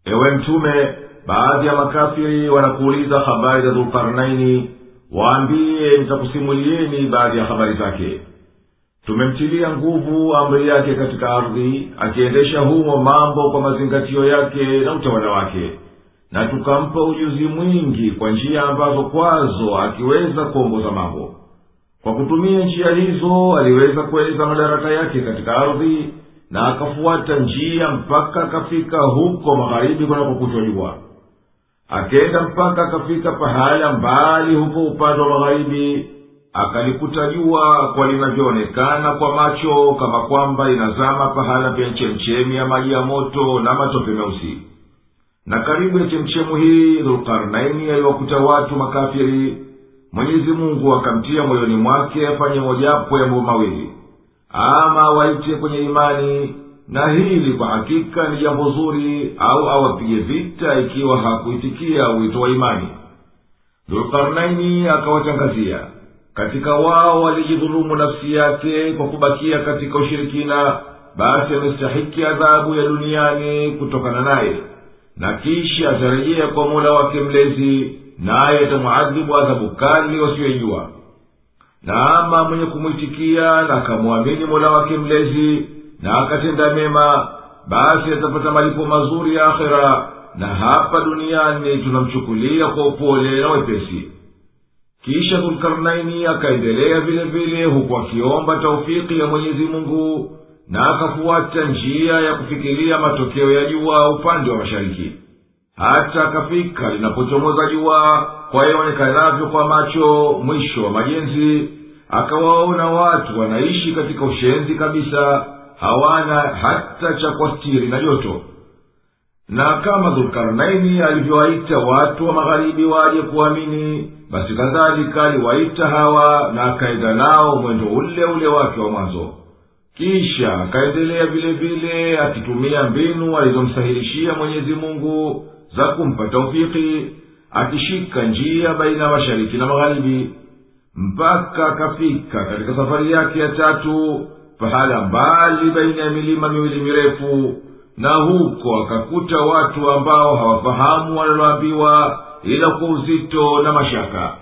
ewe mtume baadhi ya makafiri wanakuuliza habari za dhulkarnaini waambie nitakusimulieni baadhi ya habari zake tumemtilia nguvu amri yake katika ardhi akiendesha humo mambo kwa mazingatio yake na utawala wake. Na tukampa ujuzi mwingi kwa njia ambazo kwazo akiweza kuongoza mambo. Kwa kutumia njia hizo aliweza kueleza madaraka yake katika ardhi na akafuata njia mpaka akafika huko magharibi kunapokuchwa jua. Akenda mpaka akafika pahala mbali huko upande wa magharibi akalikuta jua kwa linavyoonekana kwa macho kama kwamba inazama pahala penye chemchemi ya maji ya moto na matope meusi. Na karibu ya chemchemu hii dhulkarnaini aliwakuta watu makafiri. Mwenyezi mungu akamtia moyoni mwake afanye mojapo ya mambo mawili. Ama awaite kwenye imani na hili kwa hakika ni jambo zuri au awapige vita ikiwa hakuitikia wito wa imani. Dhulkarnaini akawatangazia katika wao walijidhulumu nafsi yake kwa kubakia katika ushirikina basi amestahiki adhabu ya duniani kutokana naye. Na kisha atarejea kwa mola wake mlezi naye atamwadhibu adhabu kali wasiyoijua. Na ama mwenye kumwitikia na akamwamini mola wake mlezi na akatenda mema basi atapata malipo mazuri ya akhera. Na hapa duniani tunamchukulia kwa upole na wepesi kisha dhulkarnaini akaendelea vile vile huku akiomba taufiki ya mwenyezi mungu na akafuata njia ya kufikiria matokeo ya jua upande wa mashariki. Hata akafika linapochomoza jua kwa yaonekanavyo kwa macho mwisho wa majenzi akawaona watu wanaishi katika ushenzi kabisa hawana hata cha kwastiri na joto. Na kama dhulkarnaini alivyowaita watu wa magharibi waje kuamini basi kadhalika aliwaita hawa na akaenda nao mwendo ule ule wake wa mwanzo. Kisha akaendelea vile vile akitumia mbinu alizomsahilishia mwenyezi mungu za kumpa taufiki akishika njia baina ya mashariki na magharibi. Mpaka akafika katika safari yake ya tatu pahala mbali baina ya milima miwili mirefu na huko akakuta watu ambao hawafahamu wanaloambiwa ila kwa uzito na mashaka.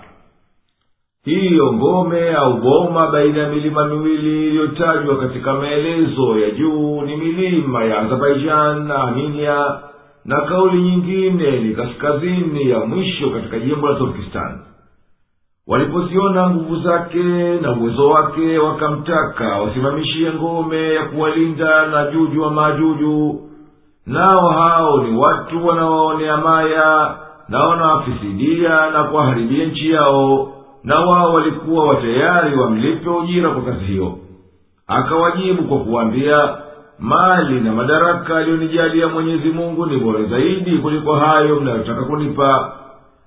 Hiyo ngome au boma baina ya milima miwili iliyotajwa katika maelezo ya juu ni milima ya azerbaijan na armenia na kauli nyingine ni kaskazini ya mwisho katika jimbo la turkistan. Walipoziona nguvu zake na uwezo wake wakamtaka wasimamishie ngome ya kuwalinda na juju wa maajuju nao hao ni watu wanawaonea maya na wanawafisidia na kuwaharibia nchi yao na wao walikuwa watayari wamlipe ujira kwa kazi hiyo. Akawajibu kwa kuwambia mali na madaraka aliyonijalia mwenyezi mungu ni bora zaidi kuliko hayo mnayotaka kunipa.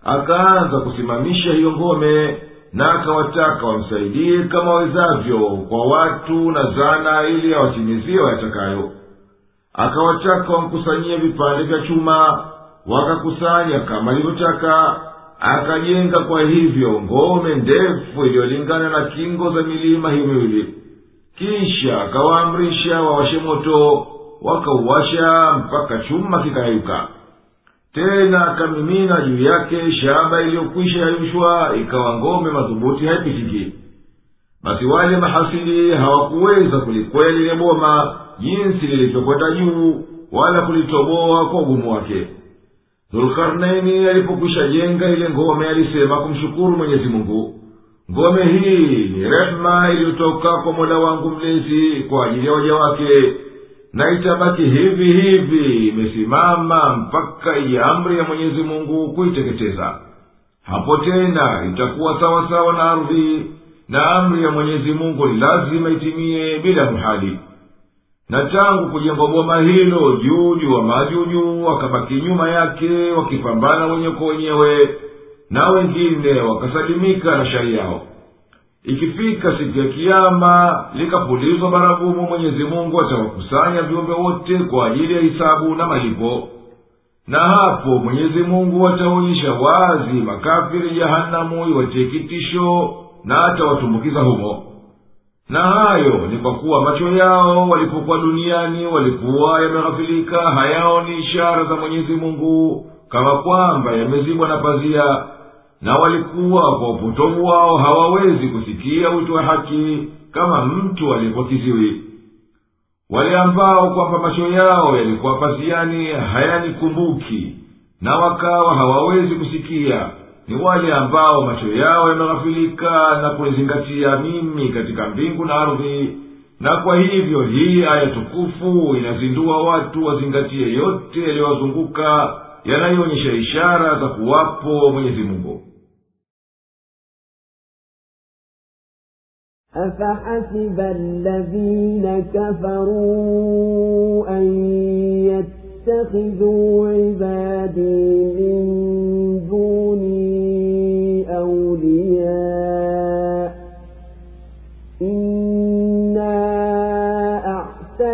Akaanza kusimamisha hiyo ngome na akawataka wamsaidie kama wawezavyo kwa watu na zana ili awatimizie wayatakayo. Akawataka wamkusanyie vipande vya chuma wakakusanya kama alivyotaka akajenga kwa hivyo ngome ndefu iliyolingana na kingo za milima hiyo miwili. Kisha akawaamrisha wawashe moto wakauwasha mpaka chuma kikayayuka tena akamimina juu yake shaba iliyokwisha yayushwa ikawa ngome madhubuti haipitiki. Basi wale mahasidi hawakuweza kulikwea lile boma jinsi lilivyokwenda juu wala kulitoboa kwa ugumu wake dhulkarnaini alipokwisha jenga ile ngome alisema kumshukuru mwenyezi mungu. Ngome hii ni rehema iliyotoka kwa mola wangu mlezi kwa ajili ya waja wake na itabaki hivi hivi imesimama mpaka iye amri ya mwenyezi mungu kuiteketeza. Hapo tena itakuwa sawa sawa na ardhi na amri ya mwenyezi mungu lazima itimie bila mhali na tangu kujengwa boma hilo juju wa majuju wakabaki nyuma yake wakipambana wenye kwa wenyewe na wengine wakasalimika na shari yao. Ikifika siku ya kiama likapulizwa baragumu mwenyezi mungu atawakusanya viumbe wote kwa ajili ya hisabu na malipo. Na hapo mwenyezi mungu ataonyesha wazi makafiri jahanamu iwatie kitisho na atawatumbukiza humo na hayo ni kwa kuwa macho yao walipokuwa duniani walikuwa yameghafilika hayaoni ishara za mwenyezi mungu kama kwamba yamezibwa na pazia na walikuwa kwa upotovu wao hawawezi kusikia wito wa haki kama mtu aliyepokiziwi kiziwi wale ambao kwamba macho yao yalikuwa paziani hayanikumbuki na wakawa hawawezi kusikia ni wale ambao macho yao yameghafilika na kunizingatia mimi katika mbingu na ardhi na kwa hivyo hii aya tukufu inazindua watu wazingatie yote yaliyowazunguka yanayoonyesha ishara za kuwapo mwenyezi mungu أفحسب الذين كفروا أن يتخذوا عبادي من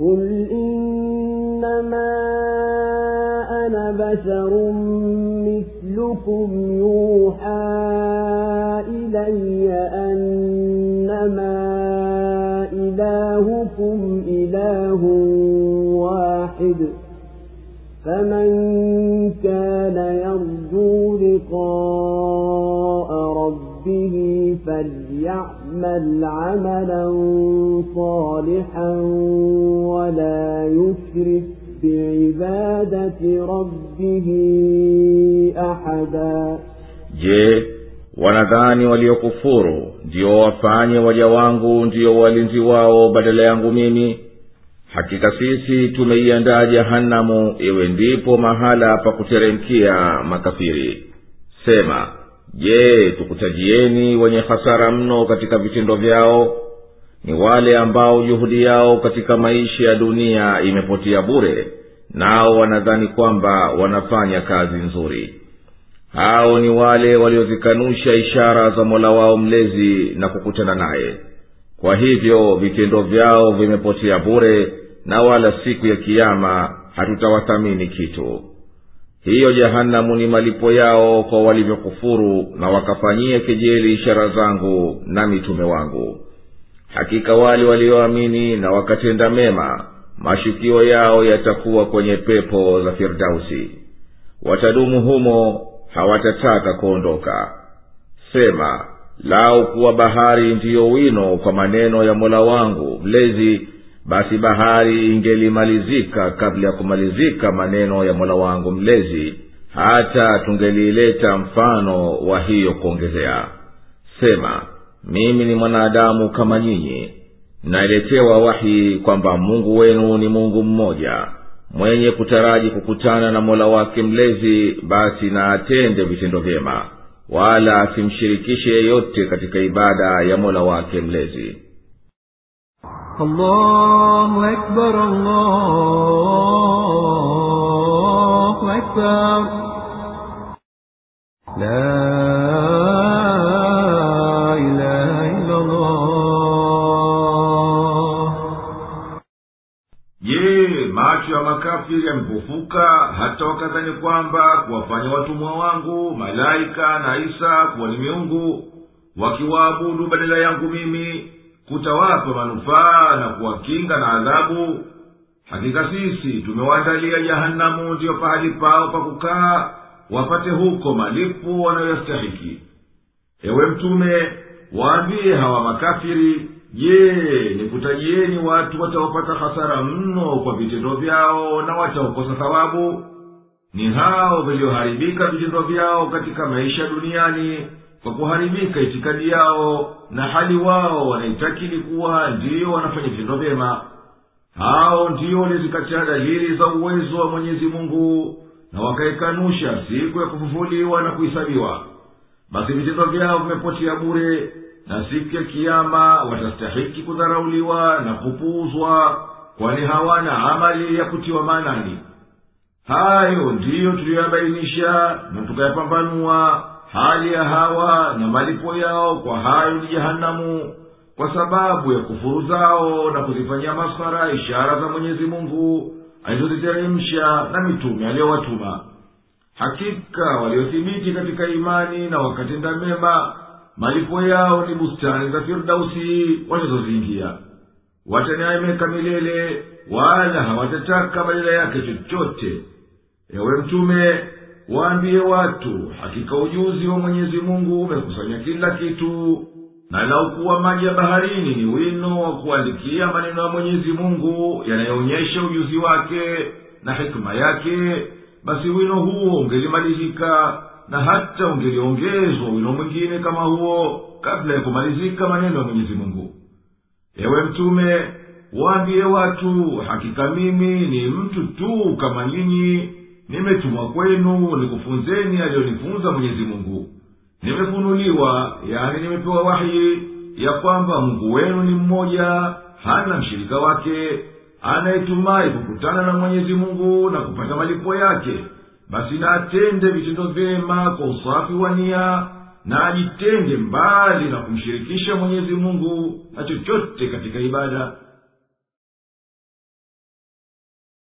قل إنما أنا بشر مثلكم يوحى إلي أنما إلهكم إله واحد فمن كان يرجو لقاء ربه فليعمل عملا صالحا ولا يشرك بعبادة ربه أحدا je wanadhani waliokufuru ndio wafanye waja wangu ndio walinzi wao badala yangu mimi hakika sisi tumeiandaa jahanamu iwe ndipo mahala pa kuteremkia makafiri sema je tukutajieni wenye hasara mno katika vitendo vyao? Ni wale ambao juhudi yao katika maisha ya dunia imepotea bure nao wanadhani kwamba wanafanya kazi nzuri. Hao ni wale waliozikanusha ishara za mola wao mlezi na kukutana naye. Kwa hivyo vitendo vyao vimepotea bure na wala siku ya kiama hatutawathamini kitu hiyo jahanamu ni malipo yao kwa walivyokufuru na wakafanyia kejeli ishara zangu na mitume wangu. Hakika wale walioamini na wakatenda mema mashukio yao yatakuwa kwenye pepo za firdausi. Watadumu humo hawatataka kuondoka. Sema lau kuwa bahari ndiyo wino kwa maneno ya mola wangu mlezi basi bahari ingelimalizika kabla ya kumalizika maneno ya mola wangu mlezi. Hata tungeliileta mfano wa hiyo kuongezea. Sema mimi ni mwanadamu kama nyinyi. Naletewa wahi kwamba mungu wenu ni mungu mmoja. Mwenye kutaraji kukutana na mola wake mlezi basi na atende vitendo vyema. Wala asimshirikishe yeyote katika ibada ya mola wake mlezi الله أكبر الله أكبر لا إله إلا الله je macho ya makafiri yamepofuka hata wakadhani kwamba kuwafanya watumwa wangu malaika na isa kuwa ni miungu wakiwaabudu badala yangu mimi kutawapa manufaa na kuwakinga na adhabu. Hakika sisi tumewaandalia jahanamu ndiyo pahali pao pa kukaa wapate huko malipo wanayoyastahiki ewe mtume waambie hawa makafiri je nikutajieni watu wataopata hasara mno kwa vitendo vyao na wataokosa thawabu? Ni hao vilioharibika vitendo vyao katika maisha duniani kwa kuharibika itikadi yao na hali wao wanaitakili kuwa ndiyo wanafanya vitendo vyema. Hao ndiyo walizikataa dalili za uwezo wa mwenyezi mungu na wakaikanusha siku ya kufufuliwa na kuhisabiwa basi vitendo vyao vimepotea bure na siku ya kiama watastahiki kudharauliwa na kupuuzwa kwani hawana amali ya kutiwa maanani. Hayo ndiyo tuliyoyabainisha na tukayapambanua hali ya hawa na malipo yao kwa hayo ni jehanamu kwa sababu ya kufuru zao na kuzifanyia masara ishara za mwenyezi mungu alizoziteremsha na mitume aliyowatuma. Hakika waliothibiti katika imani na wakatenda mema malipo yao ni bustani za firdausi walizoziingia wataneemeka milele wala hawatataka badala yake chochote. Ewe mtume waambie watu hakika ujuzi wa mwenyezi mungu umekusanya kila kitu. Na laukuwa maji ya baharini ni wino wa kuandikia maneno ya mwenyezi mungu yanayoonyesha ujuzi wake na hikima yake basi wino huo ungelimalizika na hata ungeliongezwa wino mwingine kama huo kabla ya kumalizika maneno ya mwenyezi mungu. Ewe mtume waambie watu hakika mimi ni mtu tu kama nyinyi nimetumwa kwenu nikufunzeni aliyonifunza mwenyezi mungu. Nimefunuliwa yani nimepewa wahi ya kwamba mungu wenu ni mmoja hana mshirika wake anayetumai kukutana na mwenyezi mungu na kupata malipo yake. Basi na atende vitendo vyema kwa usafi wa nia na ajitenge mbali na kumshirikisha mwenyezi mungu na chochote katika ibada